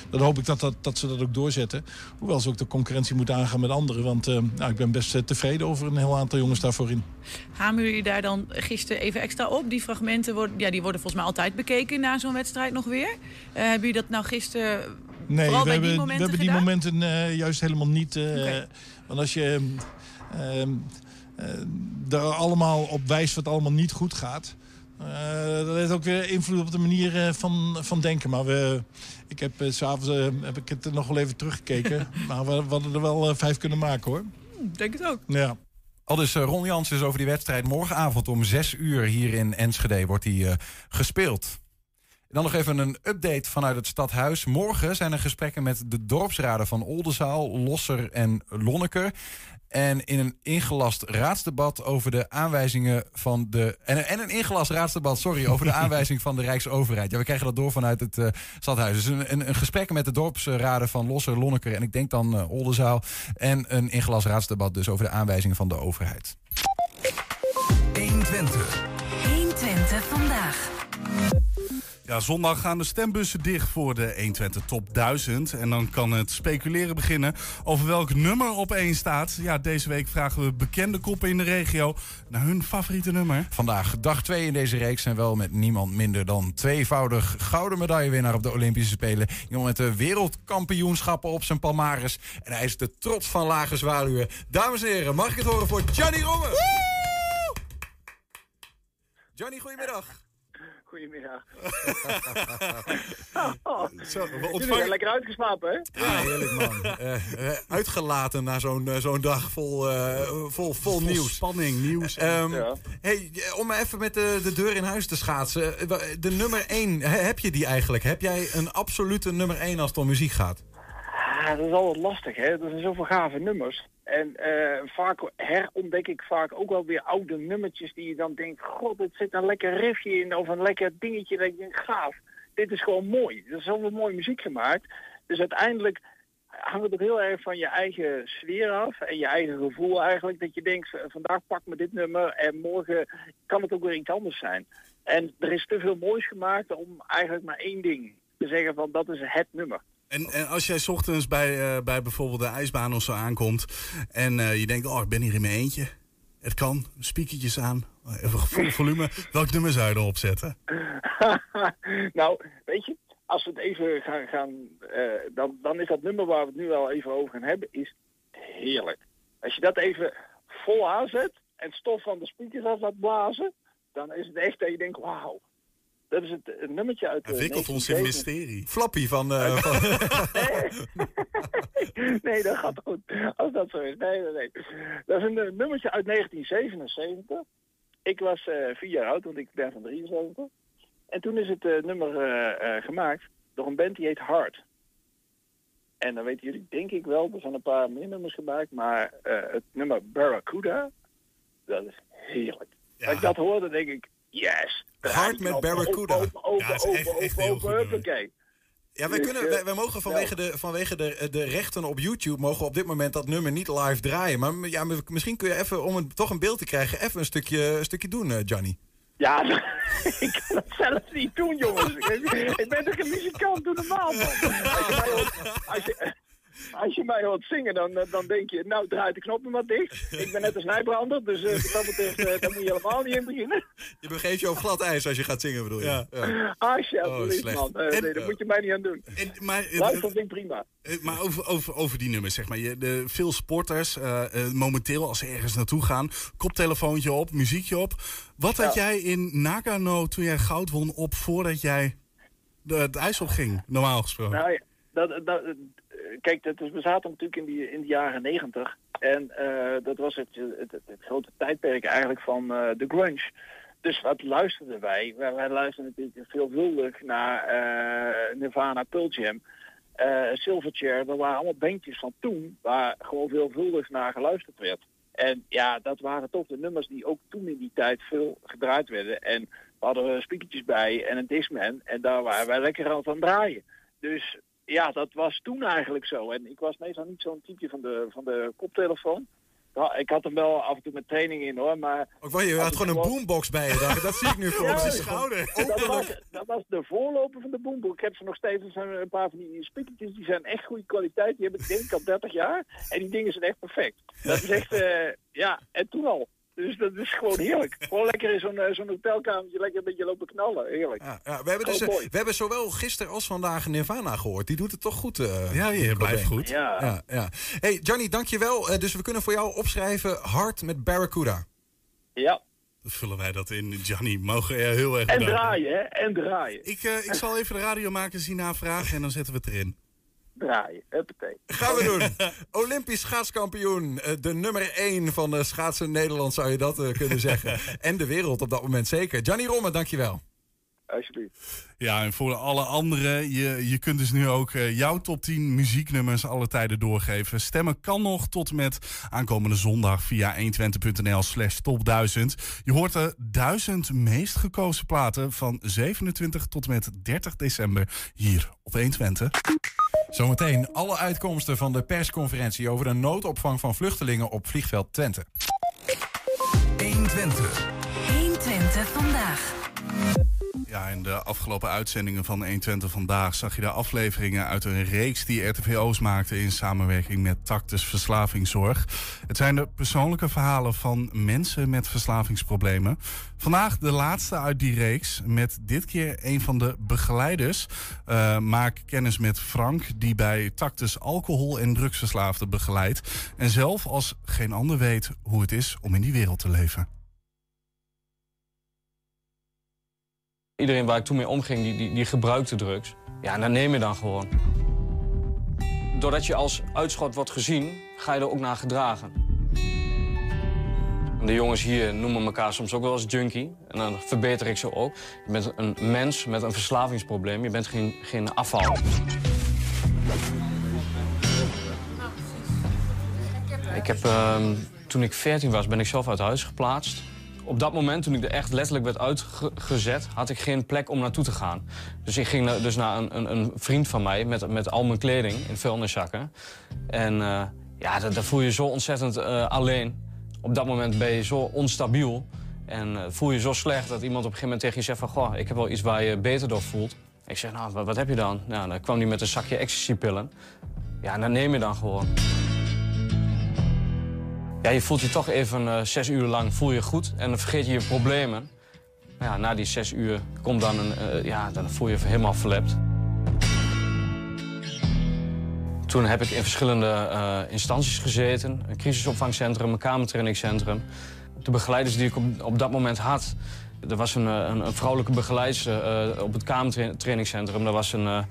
dat hoop ik dat, dat, dat ze dat ook doorzetten. Hoewel ze ook de concurrentie moeten aangaan met anderen. Want ehm, nou, ik ben best eh, tevreden over een heel aantal jongens daarvoor in. Hameren jullie daar dan gisteren even extra op? Die fragmenten worden, ja, die worden volgens mij altijd bekeken na zo'n wedstrijd nog weer. Eh, hebben jullie dat nou gisteren Nee, vooral we bij hebben, die we momenten hebben die gedaan? momenten eh, juist helemaal niet. eh. Want als je ehm, eh, er allemaal op wijst wat allemaal niet goed gaat... eh, dat heeft ook weer invloed op de manier eh, van, van denken. Maar we, ik heb eh, s'avonds heb ik het nog wel even teruggekeken. maar we, we hadden er wel vijf kunnen maken hoor. Ik denk het ook. Ja. Al dus Ron Jans is over die wedstrijd. Morgenavond om 6 uur hier in Enschede wordt die eh, gespeeld. En dan nog even een update vanuit het stadhuis. Morgen zijn er gesprekken met de dorpsraden van Oldenzaal, Losser en Lonneker. En in een ingelast raadsdebat over de aanwijzingen van de. En, en een ingelast raadsdebat, sorry, over de aanwijzing van de Rijksoverheid. Ja, we krijgen dat door vanuit het eh, stadhuis. Dus een, een, een gesprek met de dorpsraden van Losser, Lonneker en ik denk dan eh, Oldenzaal. En een ingelast raadsdebat dus over de aanwijzingen van de overheid. 120. 120 vandaag. Ja, zondag gaan de stembussen dicht voor de 120 Top 1000. En dan kan het speculeren beginnen over welk nummer op één staat. Ja, deze week vragen we bekende koppen in de regio naar hun favoriete nummer. Vandaag dag 2 in deze reeks en wel met niemand minder dan tweevoudig gouden medaillewinnaar op de Olympische Spelen. Iemand met de wereldkampioenschappen op zijn palmares. En hij is de trots van Lage Zwaluwen. Dames en heren, mag ik het horen voor Johnny Romme? Johnny, goedemiddag. Goedemiddag. Zo, we Jullie ontvangen- zijn lekker uitgeslapen, hè? Ja, heerlijk man. Eh, eh, uitgelaten na zo'n eh, zo'n dag vol, eh, vol, vol, Vol nieuws. spanning, nieuws. Ehm, Ja. hey, om maar even met de, de deur in huis te schaatsen. De nummer 1, heb je die eigenlijk? Heb jij een absolute nummer 1 als het om muziek gaat? Ah, dat is altijd lastig, hè? Er zijn zoveel gave nummers. En eh, vaak herontdek ik vaak ook wel weer oude nummertjes die je dan denkt... God, het zit een lekker riffje in of een lekker dingetje dat je denkt, gaaf. Dit is gewoon mooi. Er is zoveel mooie muziek gemaakt. Dus uiteindelijk hangt het ook heel erg van je eigen sfeer af en je eigen gevoel eigenlijk. Dat je denkt, vandaag pak me dit nummer en morgen kan het ook weer iets anders zijn. En er is te veel moois gemaakt om eigenlijk maar één ding te zeggen van dat is het nummer. En, en als jij 's ochtends bij, eh, bij bijvoorbeeld de ijsbaan of zo aankomt en eh, je denkt, oh, ik ben hier in mijn eentje. Het kan, speakertjes aan, even vol volume. Welk nummer zou je erop zetten? nou, weet je, als we het even gaan, gaan eh, dan, dan is dat nummer waar we het nu wel even over gaan hebben, is heerlijk. Als je dat even vol aanzet en stof van de speakers af laat blazen, dan is het echt dat je denkt, wauw. Dat is het, het nummertje uit Hij de wikkelt ons in mysterie. Flappy van... eh, van nee, dat gaat goed. Als dat zo is. Nee, nee, nee. Dat is een eh, nummertje uit 1977. Ik was eh, vier jaar oud, want ik ben van 73. En toen is het eh, nummer eh, eh, gemaakt door een band die heet Hard. En dan weten jullie, denk ik wel, er zijn een paar meer nummers gemaakt. Maar eh, het nummer Barracuda, dat is heerlijk. Als ik dat hoor, dan denk ik, yes. Hard met Barracuda. Open, open, Ja, open, echt- echt. Ja, wij, Dus, kunnen, eh, wij, wij mogen vanwege, de, vanwege de, de rechten op YouTube... mogen we op dit moment dat nummer niet live draaien. Maar ja, misschien kun je even, om een, toch een beeld te krijgen... even een stukje, een stukje doen, eh, Johnny. Ja, ik kan het zelf niet doen, jongens. Ik, ben toch een muzikant, doe normaal, man. Als je als je, mij hoort zingen, dan, eh, dan denk je, nou, draai de knoppen maar dicht. Ik ben net een snijbrander, dus eh, wat dat betreft, eh, daar moet je helemaal niet in beginnen. Je begeeft je op glad ijs als je gaat zingen, bedoel je? Ja. Ah, shit, Oh, man. Eh, En- nee, dat moet je mij niet aan doen. maar, Luister vind ik prima. Eh, Maar over, over, over die nummers, zeg maar. Je, de, veel sporters, eh, eh, momenteel als ze ergens naartoe gaan, koptelefoontje op, muziekje op. Wat had jij in Nagano toen jij goud won op voordat jij de, het ijs op ging, normaal gesproken? Nou ja, dat, dat, eh, kijk, dat is, we zaten natuurlijk in, die, in de jaren negentig. En eh, dat was het, het, het, grote tijdperk eigenlijk van eh, de grunge. Dus wat luisterden wij? Wij, wij luisterden natuurlijk veelvuldig naar eh, Nirvana, Pearl Jam, Silverchair. Dat waren allemaal bandjes van toen waar gewoon veelvuldig naar geluisterd werd. En ja, dat waren toch de nummers die ook toen in die tijd veel gedraaid werden. En we hadden speakertjes bij en een Discman. En daar waren wij lekker aan aan draaien. Dus ja, dat was toen eigenlijk zo. En ik was meestal niet zo'n type van de, van de koptelefoon. Ja, ik had hem wel af en toe met training in hoor, maar... Ook wel, je had gewoon een boombox bij je. Dat zie ik nu voor Ja, op zijn schouder. Dat was, dat was de voorloper van de boombox. Ik heb ze nog steeds, er zijn een paar van die speakertjes, die zijn echt goede kwaliteit. Die heb ik denk ik al 30 jaar. En die dingen zijn echt perfect. Dat is echt, eh, ja, en toen al. Dus dat is gewoon heerlijk. Gewoon lekker in zo'n eh, zo'n hotelkamertje, lekker een beetje lopen knallen. Heerlijk. Ja, we, hebben dus, eh, mooi. we hebben zowel gisteren als vandaag Nirvana gehoord. Die doet het toch goed. eh, Ja, je blijft goed. Ja. Ja, ja. Hey, Johnny, dankjewel. Uh, dus we kunnen voor jou opschrijven hard met Barracuda. Ja. Dan vullen wij dat in. Johnny, mogen er heel erg En bedanken. draaien, hè? En draaien. Ik, eh, ik zal even de radiomakers zien navragen en dan zetten we het erin. Draaien, huppatee. Gaan we doen. Olympisch schaatskampioen. eh, de nummer 1 van de schaatsen Nederland zou je dat eh, kunnen zeggen. en de wereld op dat moment zeker. Johnny Romme, dankjewel. alsjeblieft. Ja, en voor alle anderen, je, je kunt dus nu ook eh, jouw top 10 muzieknummers alle tijden doorgeven. Stemmen kan nog tot en met aankomende zondag via 120.nl slash top 1000. Je hoort de 1000 meest gekozen platen van 27 tot en met 30 december hier op 120. Zometeen alle uitkomsten van de persconferentie over de noodopvang van vluchtelingen op vliegveld Twente. 120. 120 vandaag. Ja, in de afgelopen uitzendingen van 120 vandaag zag je de afleveringen uit een reeks die RTVO's maakte in samenwerking met Tactus Verslavingszorg. Het zijn de persoonlijke verhalen van mensen met verslavingsproblemen. Vandaag de laatste uit die reeks met dit keer een van de begeleiders. Uh, maak kennis met Frank, die bij Tactus alcohol- en drugsverslaafden begeleidt. En zelf als geen ander weet hoe het is om in die wereld te leven. Iedereen waar ik toen mee omging, die, die, die gebruikte drugs. Ja, en dat neem je dan gewoon. Doordat je als uitschot wordt gezien, ga je er ook naar gedragen. De jongens hier noemen elkaar soms ook wel als junkie. En dan verbeter ik ze ook. Je bent een mens met een verslavingsprobleem. Je bent geen, geen afval. Ik heb, uh, toen ik 14 was, ben ik zelf uit huis geplaatst op dat moment, toen ik er echt letterlijk werd uitgezet, had ik geen plek om naartoe te gaan. Dus ik ging dus naar een, een, een vriend van mij met, met al mijn kleding in vuilniszakken. En uh, ja, daar voel je zo ontzettend uh, alleen. Op dat moment ben je zo onstabiel. En uh, voel je zo slecht dat iemand op een gegeven moment tegen je zegt van... Goh, ik heb wel iets waar je beter door voelt. Ik zeg, nou, wat, wat heb je dan? Nou, dan kwam hij met een zakje ecstasy-pillen. Ja, en dat neem je dan gewoon. Ja, je voelt je toch even uh, zes uur lang voel je goed en dan vergeet je je problemen. Ja, na die zes uur komt dan een, uh, ja, dan voel je je helemaal verlept. Toen heb ik in verschillende uh, instanties gezeten. Een crisisopvangcentrum, een kamertrainingscentrum. De begeleiders die ik op, dat moment had... Er was een, een, vrouwelijke begeleider op het kamertrainingscentrum. Er was een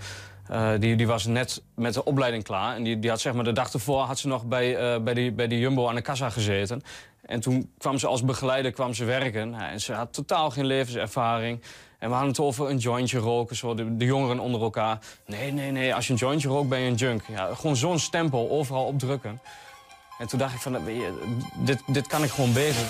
uh, die, die was net met de opleiding klaar. En die, die had zeg maar de dag ervoor had ze nog bij, uh, bij, die, bij die Jumbo aan de kassa gezeten. En toen kwam ze als begeleider kwam ze werken. En ze had totaal geen levenservaring. En we hadden het over een jointje roken, zo de, de jongeren onder elkaar. Nee, nee, nee, als je een jointje rookt ben je een junk. Ja, gewoon zo'n stempel overal opdrukken. En toen dacht ik van, dit, dit kan ik gewoon beter.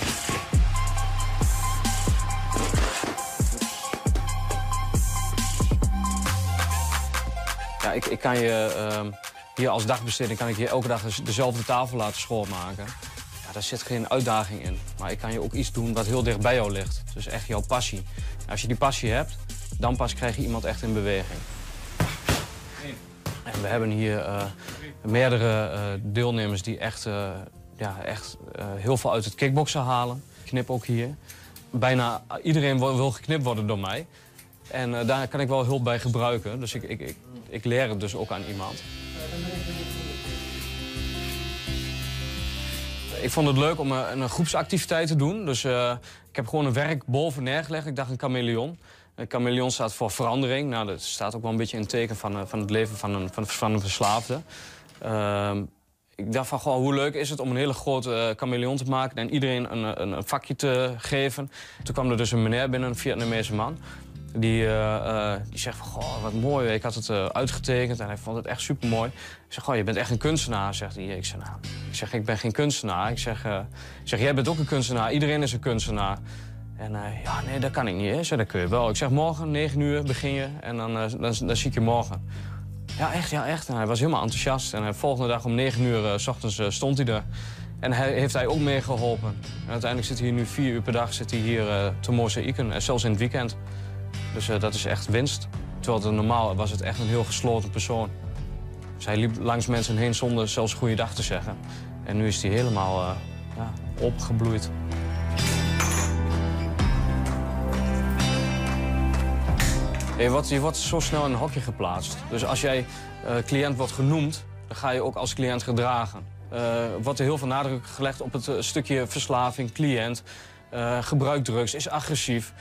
Ik, ik kan je uh, hier als dagbesteding kan ik je elke dag dezelfde tafel laten schoonmaken. Daar zit geen uitdaging in. Maar ik kan je ook iets doen wat heel dicht bij jou ligt. Dus echt jouw passie. als je die passie hebt, dan pas krijg je iemand echt in beweging. En we hebben hier uh, meerdere uh, deelnemers die echt, uh, ja, echt heel veel uit het kickboksen halen. Knip ook hier. Bijna iedereen wil, wil geknipt worden door mij. En daar kan ik wel hulp bij gebruiken. Dus ik, ik, ik ik leer het dus ook aan iemand. Ik vond het leuk om een, een groepsactiviteit te doen. Dus uh, ik heb gewoon een werk boven neergelegd. Ik dacht een chameleon. Een chameleon staat voor verandering. Nou, dat staat ook wel een beetje in het teken van, uh, van het leven van een, van, van verslaafde. Uh, ik dacht van, hoe leuk is het om een hele grote chameleon te maken... en iedereen een, een, een, vakje te geven. Toen kwam er dus een meneer binnen, een Vietnamese man. Die, uh, uh, die zegt van, goh, wat mooi. Ik had het uh, uitgetekend en hij vond het echt super mooi. Ik zeg, goh, je bent echt een kunstenaar, zegt hij. Ik zeg, nou, ik, zeg, ik ben geen kunstenaar. Ik zeg, zeg, jij bent ook een kunstenaar. Iedereen is een kunstenaar. En ja, nee, dat kan ik niet. Hè. Zeg, dat kun je wel. Ik zeg, morgen, 9 uur, begin je en dan, dan, dan, zie ik je morgen. Ja, echt, ja, echt. En hij was helemaal enthousiast. En de volgende dag om 9 uur s ochtends stond hij er. En hij, heeft hij ook meegeholpen. En uiteindelijk zit hij nu vier uur per dag zit hij hier te mozaïeken. En zelfs in het weekend. Dus uh, dat is echt winst. Terwijl het normaal was het echt een heel gesloten persoon. Hij liep langs mensen heen zonder zelfs goeiedag te zeggen. En nu is hij helemaal uh, ja, opgebloeid. Je wordt, zo snel in een hokje geplaatst. Dus als jij uh, cliënt wordt genoemd, dan ga je ook als cliënt gedragen. Uh, wordt er heel veel nadruk gelegd op het stukje verslaving, cliënt, gebruikt drugs, is agressief.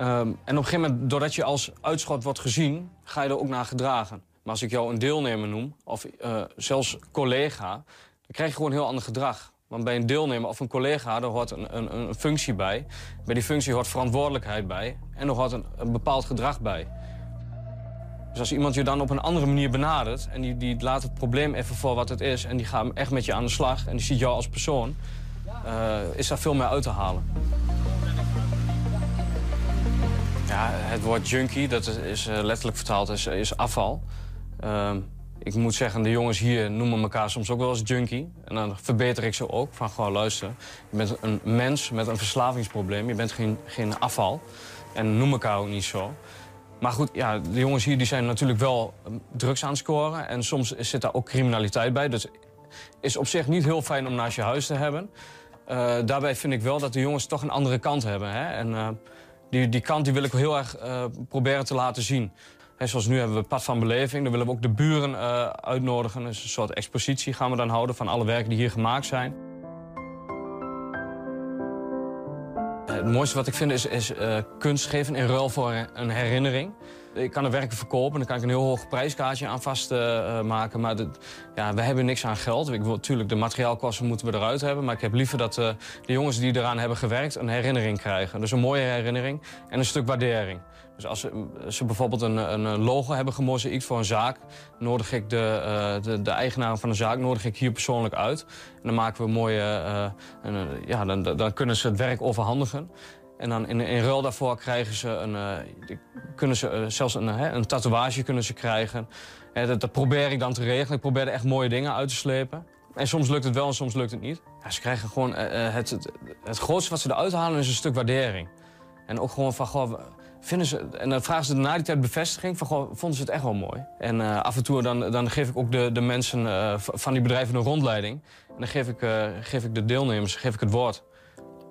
Um, en op een gegeven moment, doordat je als uitschot wordt gezien, ga je er ook naar gedragen. Maar als ik jou een deelnemer noem, of uh, zelfs collega, dan krijg je gewoon een heel ander gedrag. Want bij een deelnemer of een collega, daar hoort een, een, een functie bij. Bij die functie hoort verantwoordelijkheid bij. En er hoort een, bepaald gedrag bij. Dus als iemand je dan op een andere manier benadert... en die, die laat het probleem even voor wat het is... en die gaat echt met je aan de slag en die ziet jou als persoon... Uh, is daar veel meer uit te halen. Ja, het woord junkie, dat is, uh, letterlijk vertaald, is, is afval. Uh, ik moet zeggen, de jongens hier noemen elkaar soms ook wel eens junkie. En dan verbeter ik ze ook van gewoon luisteren. Je bent een mens met een verslavingsprobleem. Je bent geen, geen afval. En noem elkaar ook niet zo. Maar goed, ja, de jongens hier die zijn natuurlijk wel drugs aan het scoren. En soms zit daar ook criminaliteit bij. Dus is op zich niet heel fijn om naast je huis te hebben. Uh, daarbij vind ik wel dat de jongens toch een andere kant hebben. Hè? En uh, die, die kant die wil ik heel erg uh, proberen te laten zien. He, zoals nu hebben we Pad van Beleving. Dan willen we ook de buren uitnodigen. Dus een soort expositie gaan we dan houden van alle werken die hier gemaakt zijn. Het mooiste wat ik vind is, is kunst geven in ruil voor een herinnering. Ik kan er werken verkopen, dan kan ik een heel hoog prijskaartje aan vastmaken. Uh, maar dit, ja, we hebben niks aan geld. Ik natuurlijk, de materiaalkosten moeten we eruit hebben. Maar ik heb liever dat uh, de jongens die eraan hebben gewerkt een herinnering krijgen. Dus een mooie herinnering en een stuk waardering. Dus als ze, ze bijvoorbeeld een, een logo hebben gemozaïekt voor een zaak... nodig ik de, de, de eigenaar van de zaak nodig ik hier persoonlijk uit. En dan maken we mooie... ja, dan, dan kunnen ze het werk overhandigen. En dan in, in ruil daarvoor krijgen ze een, uh, kunnen ze, uh, zelfs een, een tatoeage kunnen ze krijgen. Dat, dat, probeer ik dan te regelen. Ik probeer er echt mooie dingen uit te slepen. En soms lukt het wel en soms lukt het niet. Ja, ze krijgen gewoon het, het, het, grootste wat ze eruit halen is een stuk waardering. En ook gewoon van, goh, vinden ze... En dan vragen ze na die tijd bevestiging van, goh, vonden ze het echt wel mooi. En af en toe dan, dan geef ik ook de, de mensen van die bedrijven een rondleiding. En dan geef ik, geef ik de deelnemers geef ik het woord.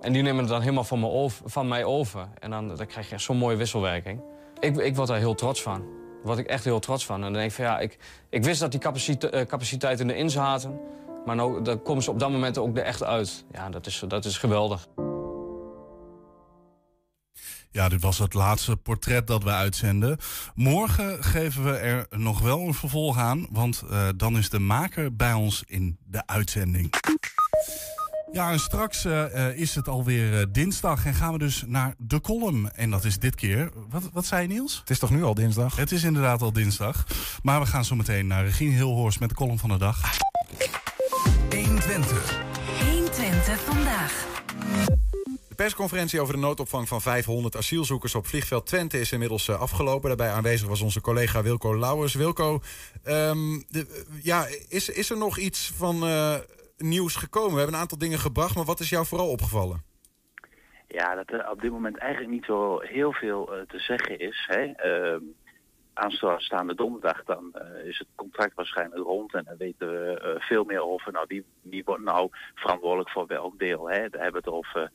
En die nemen het dan helemaal van, me over, van mij over. En dan, dan krijg je zo'n mooie wisselwerking. Ik, ik word daar heel trots van. Word ik echt heel trots van. En dan denk ik van ja, ik, ik wist dat die capacite, capaciteiten erin zaten. Maar nou, dan komen ze op dat moment ook er echt uit. Ja, dat is, dat is geweldig. Ja, dit was het laatste portret dat we uitzenden. Morgen geven we er nog wel een vervolg aan, want uh, dan is de maker bij ons in de uitzending. Ja, en straks uh, is het alweer uh, dinsdag en gaan we dus naar de column. En dat is dit keer... Wat, wat zei je, Niels? Het is toch nu al dinsdag? Het is inderdaad al dinsdag. Maar we gaan zo meteen naar Regine Hilhorst met de column van de dag. 120. 120 vandaag. De persconferentie over de noodopvang van 500 asielzoekers op vliegveld Twente is inmiddels afgelopen. Daarbij aanwezig was onze collega Wilco Lauwers. Wilco, um, de, ja, is, is er nog iets van nieuws gekomen? We hebben een aantal dingen gebracht, maar wat is jou vooral opgevallen? Ja, dat er op dit moment eigenlijk niet zo heel veel uh, te zeggen is. Hè. Uh, aanstaande donderdag dan uh, is het contract waarschijnlijk rond en dan weten we uh, veel meer over nou, wie, wie wordt nou verantwoordelijk voor welk deel. Hè. Daar hebben we het over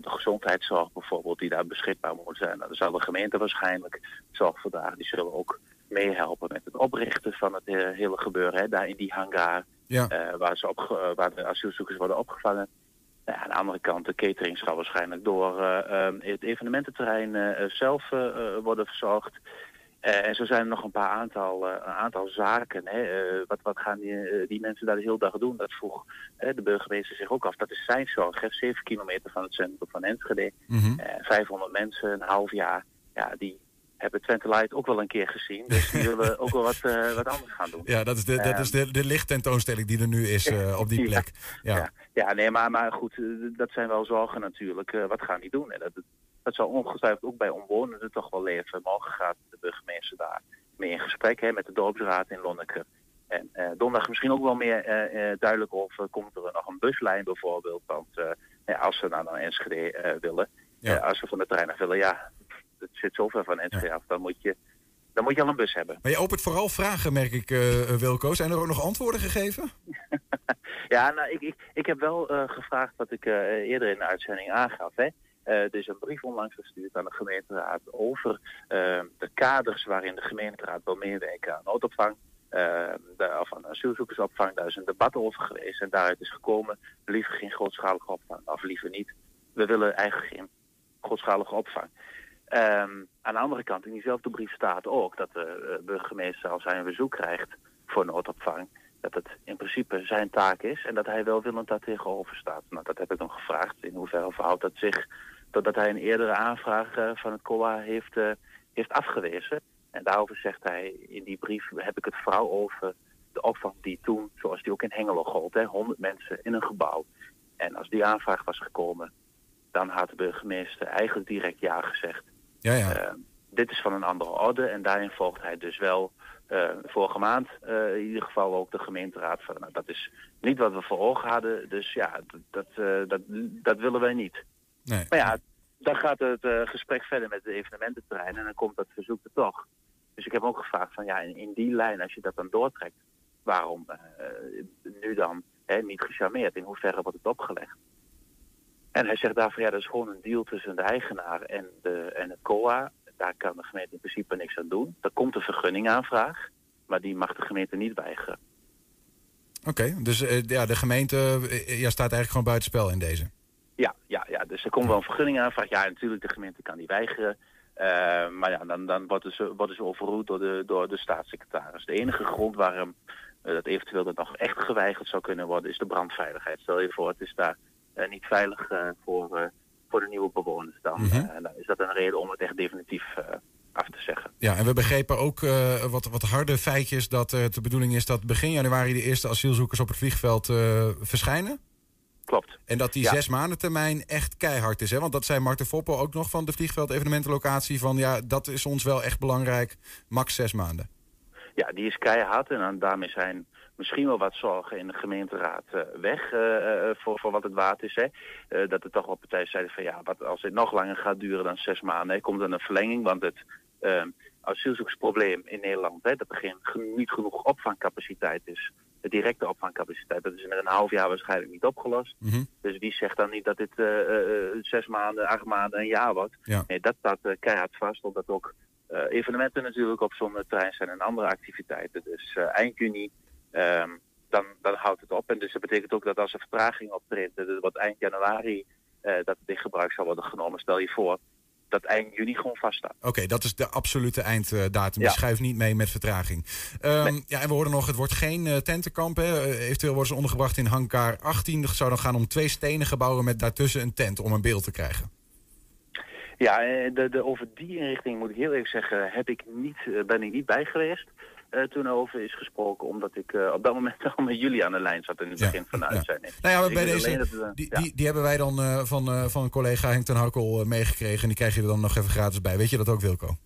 de gezondheidszorg bijvoorbeeld die daar beschikbaar moet zijn. Nou, dan zal de gemeente waarschijnlijk zorgverdragen, die zullen ook meehelpen met het oprichten van het hele gebeuren hè, daar in die hangar. Ja. Uh, waar, ze op, uh, waar de asielzoekers worden opgevangen. Nou, aan de andere kant, de catering zal waarschijnlijk door uh, het evenemententerrein zelf worden verzorgd. en zo zijn er nog een paar aantal, een aantal zaken. Hè. wat, wat gaan die, die mensen daar de hele dag doen? Dat vroeg de burgemeester zich ook af. Dat is zijn zorg. Hè. 7 kilometer van het centrum van Enschede. Mm -hmm. 500 mensen, een half jaar. Ja, die, hebben Twente Light ook wel een keer gezien. Dus die willen ook wel wat, uh, wat anders gaan doen. Ja, dat is de, dat is de, de lichttentoonstelling die er nu is uh, op die plek. Ja, ja. ja nee, maar, maar goed, dat zijn wel zorgen natuurlijk. Wat gaan die doen? En dat, dat zal ongetwijfeld ook bij omwonenden toch wel leven. Morgen gaat de burgemeester daar mee in gesprek hè, met de dorpsraad in Lonneke. En donderdag misschien ook wel meer duidelijk of komt er nog een buslijn bijvoorbeeld. Want ja, als ze nou naar Enschede willen, ja. als ze van de trein af willen, ja, het zit zo ver van Enschede af, dan moet, je, dan moet je al een bus hebben. Maar je opent vooral vragen, merk ik, uh, Wilco. Zijn er ook nog antwoorden gegeven? ja, nou, ik, ik, ik heb wel uh, gevraagd wat ik uh, eerder in de uitzending aangaf. Hè. er is een brief onlangs gestuurd aan de gemeenteraad over de kaders waarin de gemeenteraad wil meewerken aan noodopvang. De, of aan asielzoekersopvang, daar is een debat over geweest en daaruit is gekomen liever geen grootschalige opvang, of liever niet. We willen eigenlijk geen grootschalige opvang. Um, aan de andere kant, in diezelfde brief staat ook dat de uh, burgemeester als hij een bezoek krijgt voor noodopvang, dat het in principe zijn taak is en dat hij welwillend daar tegenover staat. Nou, dat heb ik hem gevraagd. In hoeverre verhoudt dat zich totdat hij een eerdere aanvraag eh, van het COA heeft, eh, heeft afgewezen. En daarover zegt hij in die brief heb ik het vooral over de opvang die toen, zoals die ook in Hengelo gold, hè, 100 mensen in een gebouw. En als die aanvraag was gekomen, dan had de burgemeester eigenlijk direct ja gezegd. Ja, ja. Eh, dit is van een andere orde en daarin volgt hij dus wel eh, vorige maand eh, in ieder geval ook de gemeenteraad van nou, dat is niet wat we voor ogen hadden, dus ja, dat, dat, dat willen wij niet. Nee. Maar ja, dan gaat het gesprek verder met de evenemententerrein en dan komt dat verzoek er toch. Dus ik heb ook gevraagd van ja, in, in die lijn, als je dat dan doortrekt, waarom nu dan hè, niet gecharmeerd? In hoeverre wordt het opgelegd? En hij zegt daarvan ja, dat is gewoon een deal tussen de eigenaar en, de, en het COA. Daar kan de gemeente in principe niks aan doen. Er komt een vergunningaanvraag, maar die mag de gemeente niet weigeren. Oké, dus eh, ja, de gemeente eh, ja, staat eigenlijk gewoon buitenspel in deze. Ja, ja, ja, dus er komt wel een vergunningaanvraag. Ja, natuurlijk, de gemeente kan die weigeren. Eh, maar ja, dan, dan ze, worden ze overroeld door de, door de staatssecretaris. De enige grond waarom dat eventueel dat nog echt geweigerd zou kunnen worden, is de brandveiligheid. Stel je voor, het is daar niet veilig eh, voor, eh, voor de nieuwe bewoners. Dan, Mhm. eh, dan is dat een reden om het echt definitief eh, af te zeggen. Ja, en we begrepen ook eh, wat, wat harde feitjes dat eh, de bedoeling is dat begin januari de eerste asielzoekers op het vliegveld eh, verschijnen. Klopt. En dat die Ja. zes maanden termijn echt keihard is. Hè? Want dat zei Marten Foppel ook nog van de vliegveld evenementenlocatie. Van ja, dat is ons wel echt belangrijk. Max zes maanden. Ja, die is keihard en daarmee zijn misschien wel wat zorgen in de gemeenteraad eh, weg eh, eh, voor, voor wat het waard is. Hè. Dat er toch wel partijen zeiden van ja, wat, als het nog langer gaat duren dan zes maanden, hè, komt er een verlenging. Want het eh, asielzoekersprobleem in Nederland, hè, dat er geen, niet genoeg opvangcapaciteit is. De directe opvangcapaciteit, dat is in een half jaar waarschijnlijk niet opgelost. Dus wie zegt dan niet dat dit zes maanden, acht maanden, een jaar wordt? Ja. Nee, dat staat keihard vast, omdat ook evenementen natuurlijk op zo'n eh, terrein zijn en andere activiteiten. Dus eind juni, ehm, dan, dan houdt het op. En dus dat betekent ook dat als er vertraging optreedt, eh, wat eind januari eh, dat het in gebruik zal worden genomen. Stel je voor dat eind juni gewoon vaststaat. Oké, dat is de absolute einddatum. Ja. Schuift niet mee met vertraging. Ehm, Ja, en we hoorden nog, het wordt geen eh, tentenkamp. Hè. Eh, Eventueel worden ze ondergebracht in hangar 18. Het zou dan gaan om twee stenen gebouwen met daartussen een tent om een beeld te krijgen. Ja, de, de, over die inrichting moet ik heel eerlijk zeggen, heb ik niet, ben ik niet bij geweest. Eh, toen er over is gesproken, omdat ik eh, op dat moment al met jullie aan de lijn zat in het begin van de uitzending. Nou ja, Dus bij deze, dat die, ja. die, die hebben wij dan eh, van, eh, van een collega Henk ten Hakkel eh, meegekregen. En die krijg je er dan nog even gratis bij. Weet je dat ook, Wilco?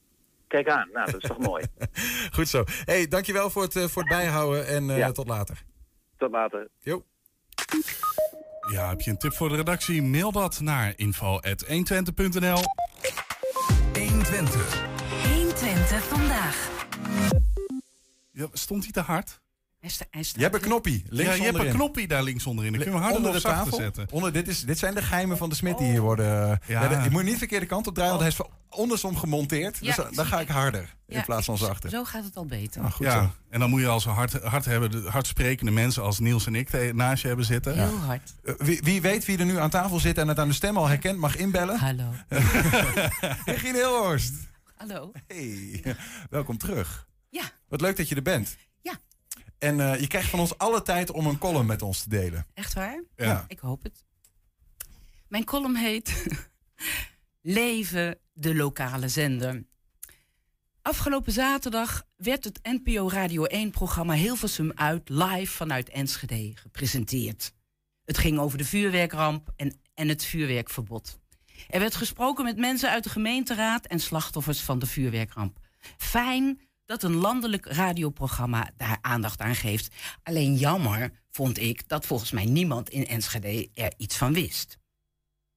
Kijk aan, nou dat is toch mooi. Goed zo. hey, dankjewel voor het, eh, voor het bijhouden en eh, Ja. tot later. Tot later. Jo. Ja, heb je een tip voor de redactie? Mail dat naar info.120.nl 120. 120 vandaag. Ja, stond hij te hard? Je hebt een knoppie. Links ja, je hebt een knoppie daar links onderin. Dan kun je hem harder onder de tafel. zetten. Onder, dit, is, dit zijn de geheimen van de Smit die hier worden. eh, Ja. Ja. de- je moet niet de verkeerde kant op draaien, want hij is van ondersom gemonteerd. Ja, dus dan- ga ik harder in plaats van zachter. Zo gaat het al beter. Ah, goed ja, zo. en dan moet je als hard, hard hebben, de hard sprekende mensen als Niels en ik naast je hebben zitten. Heel hard. Eh, wie, wie weet wie er nu aan tafel zit en het aan de stem al herkent, mag inbellen. Hallo. Regine Hilhorst. Hallo. Hey, welkom terug. Wat leuk dat je er bent. Ja. En eh, je krijgt van ons alle tijd om een column met ons te delen. Echt waar? Ja. Ik hoop het. Mijn column heet Leven de lokale zender. Afgelopen zaterdag werd het NPO Radio 1-programma Hilversum uit live vanuit Enschede gepresenteerd. Het ging over de vuurwerkramp en, en het vuurwerkverbod. Er werd gesproken met mensen uit de gemeenteraad en slachtoffers van de vuurwerkramp. Fijn dat een landelijk radioprogramma daar aandacht aan geeft. Alleen jammer vond ik dat volgens mij niemand in Enschede er iets van wist.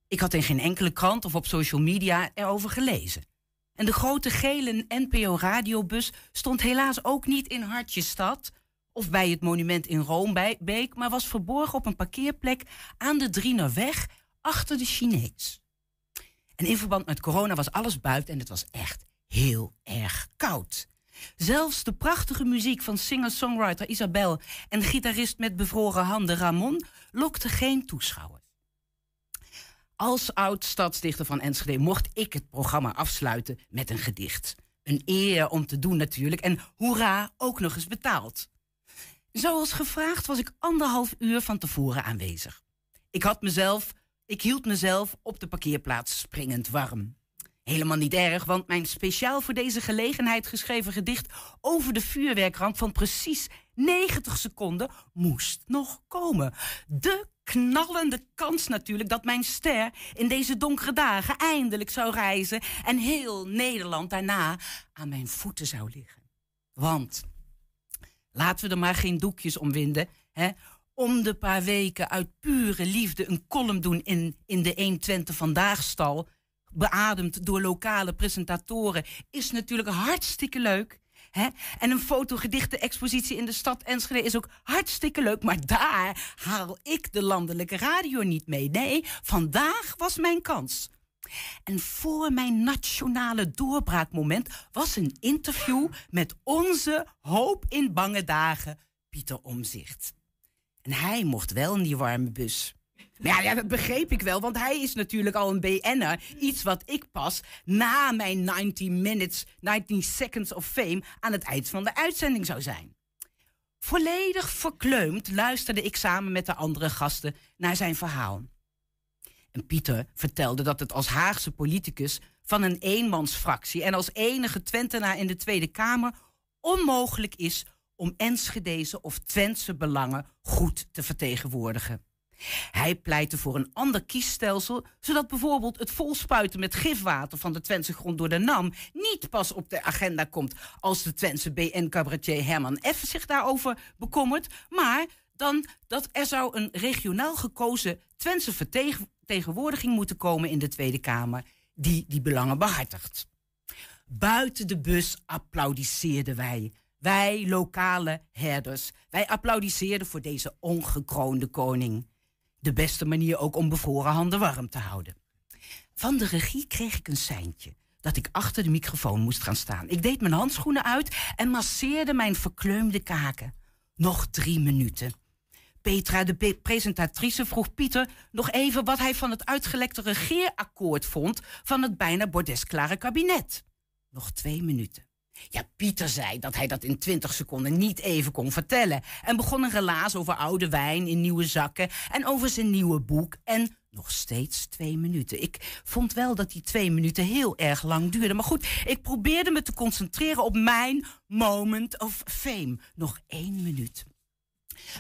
Ik had in geen enkele krant of op social media erover gelezen. En de grote gele NPO-radiobus stond helaas ook niet in Hartjestad of bij het monument in Roombeek, maar was verborgen op een parkeerplek aan de Drienerweg achter de Chinees. En in verband met corona was alles buiten en het was echt heel erg koud. Zelfs de prachtige muziek van singer-songwriter Isabel en gitarist met bevroren handen Ramon lokte geen toeschouwers. Als oud-stadsdichter van Enschede mocht ik het programma afsluiten met een gedicht. Een eer om te doen natuurlijk en hoera, ook nog eens betaald. Zoals gevraagd was ik anderhalf uur van tevoren aanwezig. Ik had mezelf, ik hield mezelf op de parkeerplaats springend warm. Helemaal niet erg, want mijn speciaal voor deze gelegenheid geschreven gedicht over de vuurwerkramp van precies 90 seconden moest nog komen. De knallende kans natuurlijk dat mijn ster in deze donkere dagen eindelijk zou reizen en heel Nederland daarna aan mijn voeten zou liggen. Want laten we er maar geen doekjes om winden. Hè? Om de paar weken uit pure liefde een column doen in, in de 120 Vandaag stal beademd door lokale presentatoren, is natuurlijk hartstikke leuk. Hè? En een fotogedichte-expositie in de stad Enschede is ook hartstikke leuk. Maar daar haal ik de landelijke radio niet mee. Nee, vandaag was mijn kans. En voor mijn nationale doorbraakmoment was een interview met onze hoop in bange dagen, Pieter Omzicht. En hij mocht wel in die warme bus. Maar ja, dat begreep ik wel, want hij is natuurlijk al een BN'er. Iets wat ik pas na mijn 19 minutes, 19 seconds of fame aan het eind van de uitzending zou zijn. Volledig verkleumd luisterde ik samen met de andere gasten naar zijn verhaal. En Pieter vertelde dat het als Haagse politicus van een eenmansfractie en als enige Twentenaar in de Tweede Kamer onmogelijk is om Enschedeze of Twentse belangen goed te vertegenwoordigen. Hij pleitte voor een ander kiesstelsel, zodat bijvoorbeeld het volspuiten met gifwater van de Twentse grond door de NAM niet pas op de agenda komt als de Twentse BN-cabaretier Herman F. zich daarover bekommert, maar dan dat er zou een regionaal gekozen Twentse vertegenwoordiging moeten komen in de Tweede Kamer die die belangen behartigt. Buiten de bus applaudisseerden wij. Wij lokale herders. Wij applaudisseerden voor deze ongekroonde koning de beste manier ook om bevroren handen warm te houden. Van de regie kreeg ik een seintje dat ik achter de microfoon moest gaan staan. Ik deed mijn handschoenen uit en masseerde mijn verkleumde kaken. Nog drie minuten. Petra, de presentatrice, vroeg Pieter nog even wat hij van het uitgelekte regeerakkoord vond van het bijna bordesklare kabinet. Nog twee minuten. Ja, Pieter zei dat hij dat in 20 seconden niet even kon vertellen. En begon een relaas over oude wijn in nieuwe zakken en over zijn nieuwe boek. En nog steeds twee minuten. Ik vond wel dat die twee minuten heel erg lang duurden. Maar goed, ik probeerde me te concentreren op mijn moment of fame. Nog één minuut.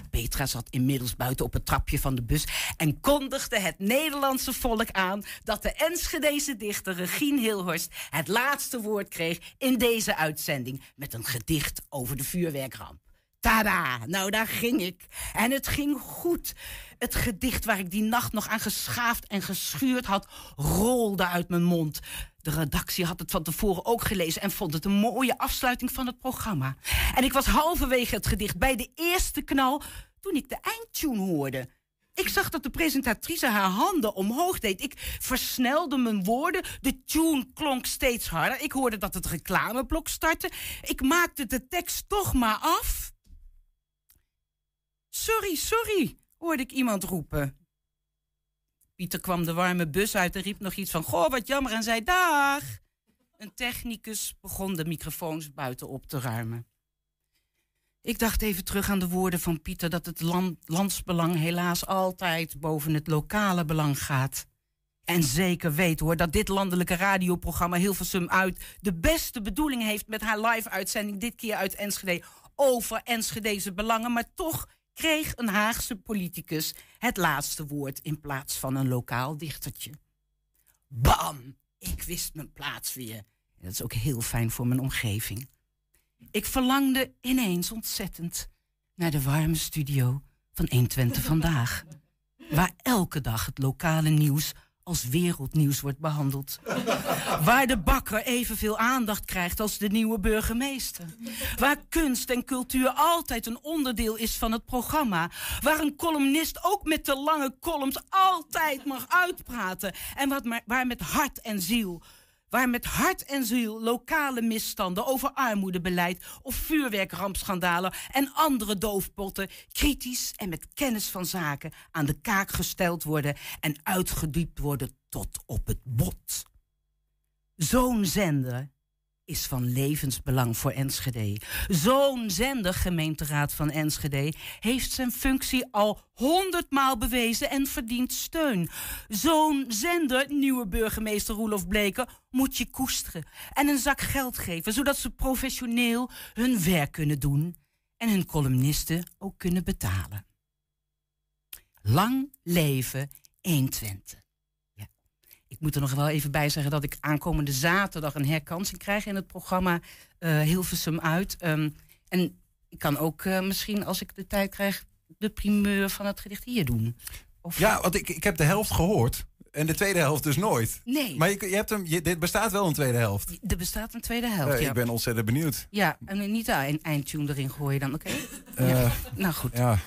Petra zat inmiddels buiten op het trapje van de bus en kondigde het Nederlandse volk aan dat de Enschedeze dichter Regine Hilhorst het laatste woord kreeg in deze uitzending met een gedicht over de vuurwerkramp. Tada! Nou, daar ging ik. En het ging goed. Het gedicht waar ik die nacht nog aan geschaafd en geschuurd had, rolde uit mijn mond. De redactie had het van tevoren ook gelezen en vond het een mooie afsluiting van het programma. En ik was halverwege het gedicht bij de eerste knal toen ik de eindtune hoorde. Ik zag dat de presentatrice haar handen omhoog deed. Ik versnelde mijn woorden. De tune klonk steeds harder. Ik hoorde dat het reclameblok startte. Ik maakte de tekst toch maar af. Sorry, sorry, hoorde ik iemand roepen. Pieter kwam de warme bus uit en riep nog iets van... Goh, wat jammer, en zei dag. Een technicus begon de microfoons buiten op te ruimen. Ik dacht even terug aan de woorden van Pieter... dat het land, landsbelang helaas altijd boven het lokale belang gaat. En zeker weet hoor dat dit landelijke radioprogramma Hilversum uit... de beste bedoeling heeft met haar live-uitzending... dit keer uit Enschede over Enschedeze belangen... maar toch kreeg een Haagse politicus het laatste woord in plaats van een lokaal dichtertje. Bam! Ik wist mijn plaats weer. En dat is ook heel fijn voor mijn omgeving. Ik verlangde ineens ontzettend naar de warme studio van 120 vandaag. Waar elke dag het lokale nieuws als wereldnieuws wordt behandeld. Waar de bakker evenveel aandacht krijgt als de nieuwe burgemeester. Waar kunst en cultuur altijd een onderdeel is van het programma. Waar een columnist ook met de lange columns altijd mag uitpraten. En wat waar met hart en ziel waar met hart en ziel lokale misstanden over armoedebeleid of vuurwerkrampschandalen en andere doofpotten kritisch en met kennis van zaken aan de kaak gesteld worden en uitgediept worden tot op het bot. Zo'n zender is van levensbelang voor Enschede. Zo'n zender, gemeenteraad van Enschede, heeft zijn functie al honderdmaal bewezen en verdient steun. Zo'n zender, nieuwe burgemeester Roelof Bleken, moet je koesteren en een zak geld geven, zodat ze professioneel hun werk kunnen doen en hun columnisten ook kunnen betalen. Lang leven 120. Moet er nog wel even bij zeggen dat ik aankomende zaterdag een herkansing krijg in het programma eh, Hilversum uit. Ehm, en ik kan ook eh, misschien, als ik de tijd krijg, de primeur van het gedicht hier doen. Of... Ja, want ik, ik heb de helft gehoord. En de tweede helft dus nooit. Nee. Maar je, je hebt hem, je, dit bestaat wel een tweede helft. Er bestaat een tweede helft, Eh, ja. Ik ben ontzettend benieuwd. Ja, en niet een eindtune erin gooien dan, oké? Ja. Nou goed. Ja.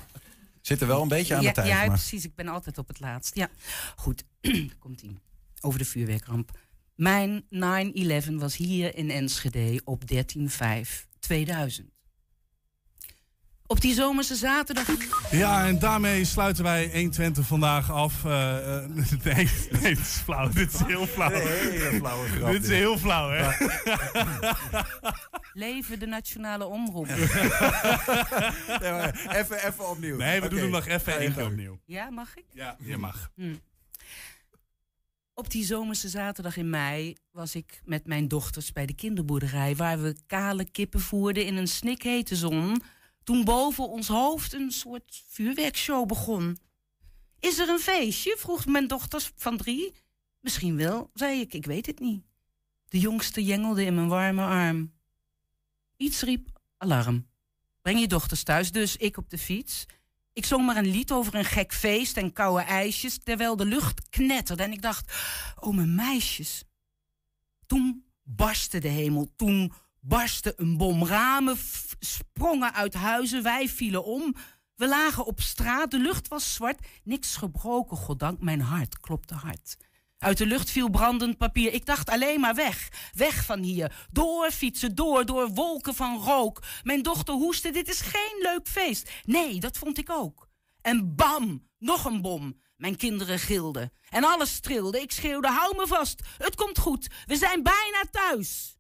Zit er wel een beetje aan ja, de tijd. Ja, maar. precies. Ik ben altijd op het laatst. Ja, goed. Komt-ie. Over de vuurwerkramp. Mijn 9-11 was hier in Enschede op 13-5-2000. Op die zomerse zaterdag... Ja, en daarmee sluiten wij 120 vandaag af. Eh, eh, nee, nee, dit is flauw. Dit is heel flauw. Flauwe grap, Dit is heel flauw, hè? Leven de nationale omroep. Nee, maar even, even opnieuw. Nee, we doen hem nog even één keer opnieuw. Ja, mag ik? Ja, je mag. Hm. Op die zomerse zaterdag in mei was ik met mijn dochters bij de kinderboerderij... waar we kale kippen voerden in een snikhete zon... toen boven ons hoofd een soort vuurwerkshow begon. Is er een feestje? vroeg mijn dochters van drie. Misschien wel, zei ik, ik weet het niet. De jongste jengelde in mijn warme arm. Iets riep alarm. Breng je dochters thuis, dus ik op de fiets... Ik zong maar een lied over een gek feest en koude ijsjes, terwijl de lucht knetterde en ik dacht, oh mijn meisjes. Toen barstte de hemel, toen barstte een bom. Ramen sprongen uit huizen, wij vielen om. We lagen op straat, de lucht was zwart, niks gebroken, goddank, mijn hart klopte hard. Uit de lucht viel brandend papier. Ik dacht alleen maar weg. Weg van hier. Door fietsen, door, door wolken van rook. Mijn dochter hoestte. Dit is geen leuk feest. Nee, dat vond ik ook. En bam, nog een bom. Mijn kinderen gilden. En alles trilde. Ik schreeuwde, hou me vast. Het komt goed. We zijn bijna thuis.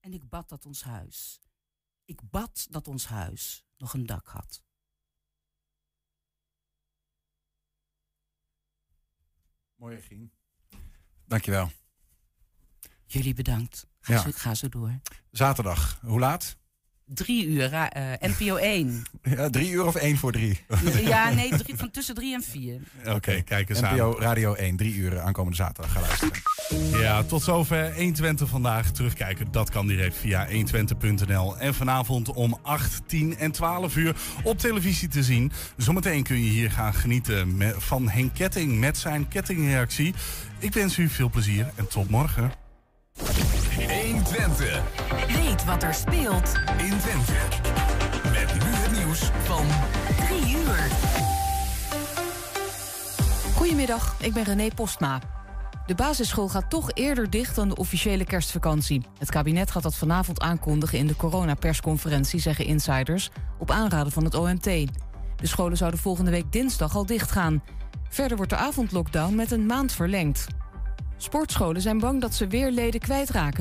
En ik bad dat ons huis. Ik bad dat ons huis nog een dak had. Mooi, Gien. Dankjewel. Jullie bedankt. Ga, Ja. zo, ga zo door. Zaterdag, hoe laat? Drie uur, eh, NPO 1. Ja, drie uur of één voor drie? Ja, nee, drie, van tussen drie en vier. Oké, kijk eens NPO aan. Radio 1, drie uur aankomende zaterdag. Ga luisteren. Ja, tot zover 120 vandaag. Terugkijken, dat kan direct via 120.nl. En vanavond om 8, 10 en 12 uur op televisie te zien. Zometeen kun je hier gaan genieten van Henk Ketting met zijn kettingreactie. Ik wens u veel plezier en tot morgen. 120 Weet wat er speelt in Twente. Met nu het nieuws van 3 uur. Goedemiddag, ik ben René Postma. De basisschool gaat toch eerder dicht dan de officiële kerstvakantie. Het kabinet gaat dat vanavond aankondigen in de coronapersconferentie, zeggen insiders, op aanraden van het OMT. De scholen zouden volgende week dinsdag al dichtgaan. Verder wordt de avondlockdown met een maand verlengd. Sportscholen zijn bang dat ze weer leden kwijtraken.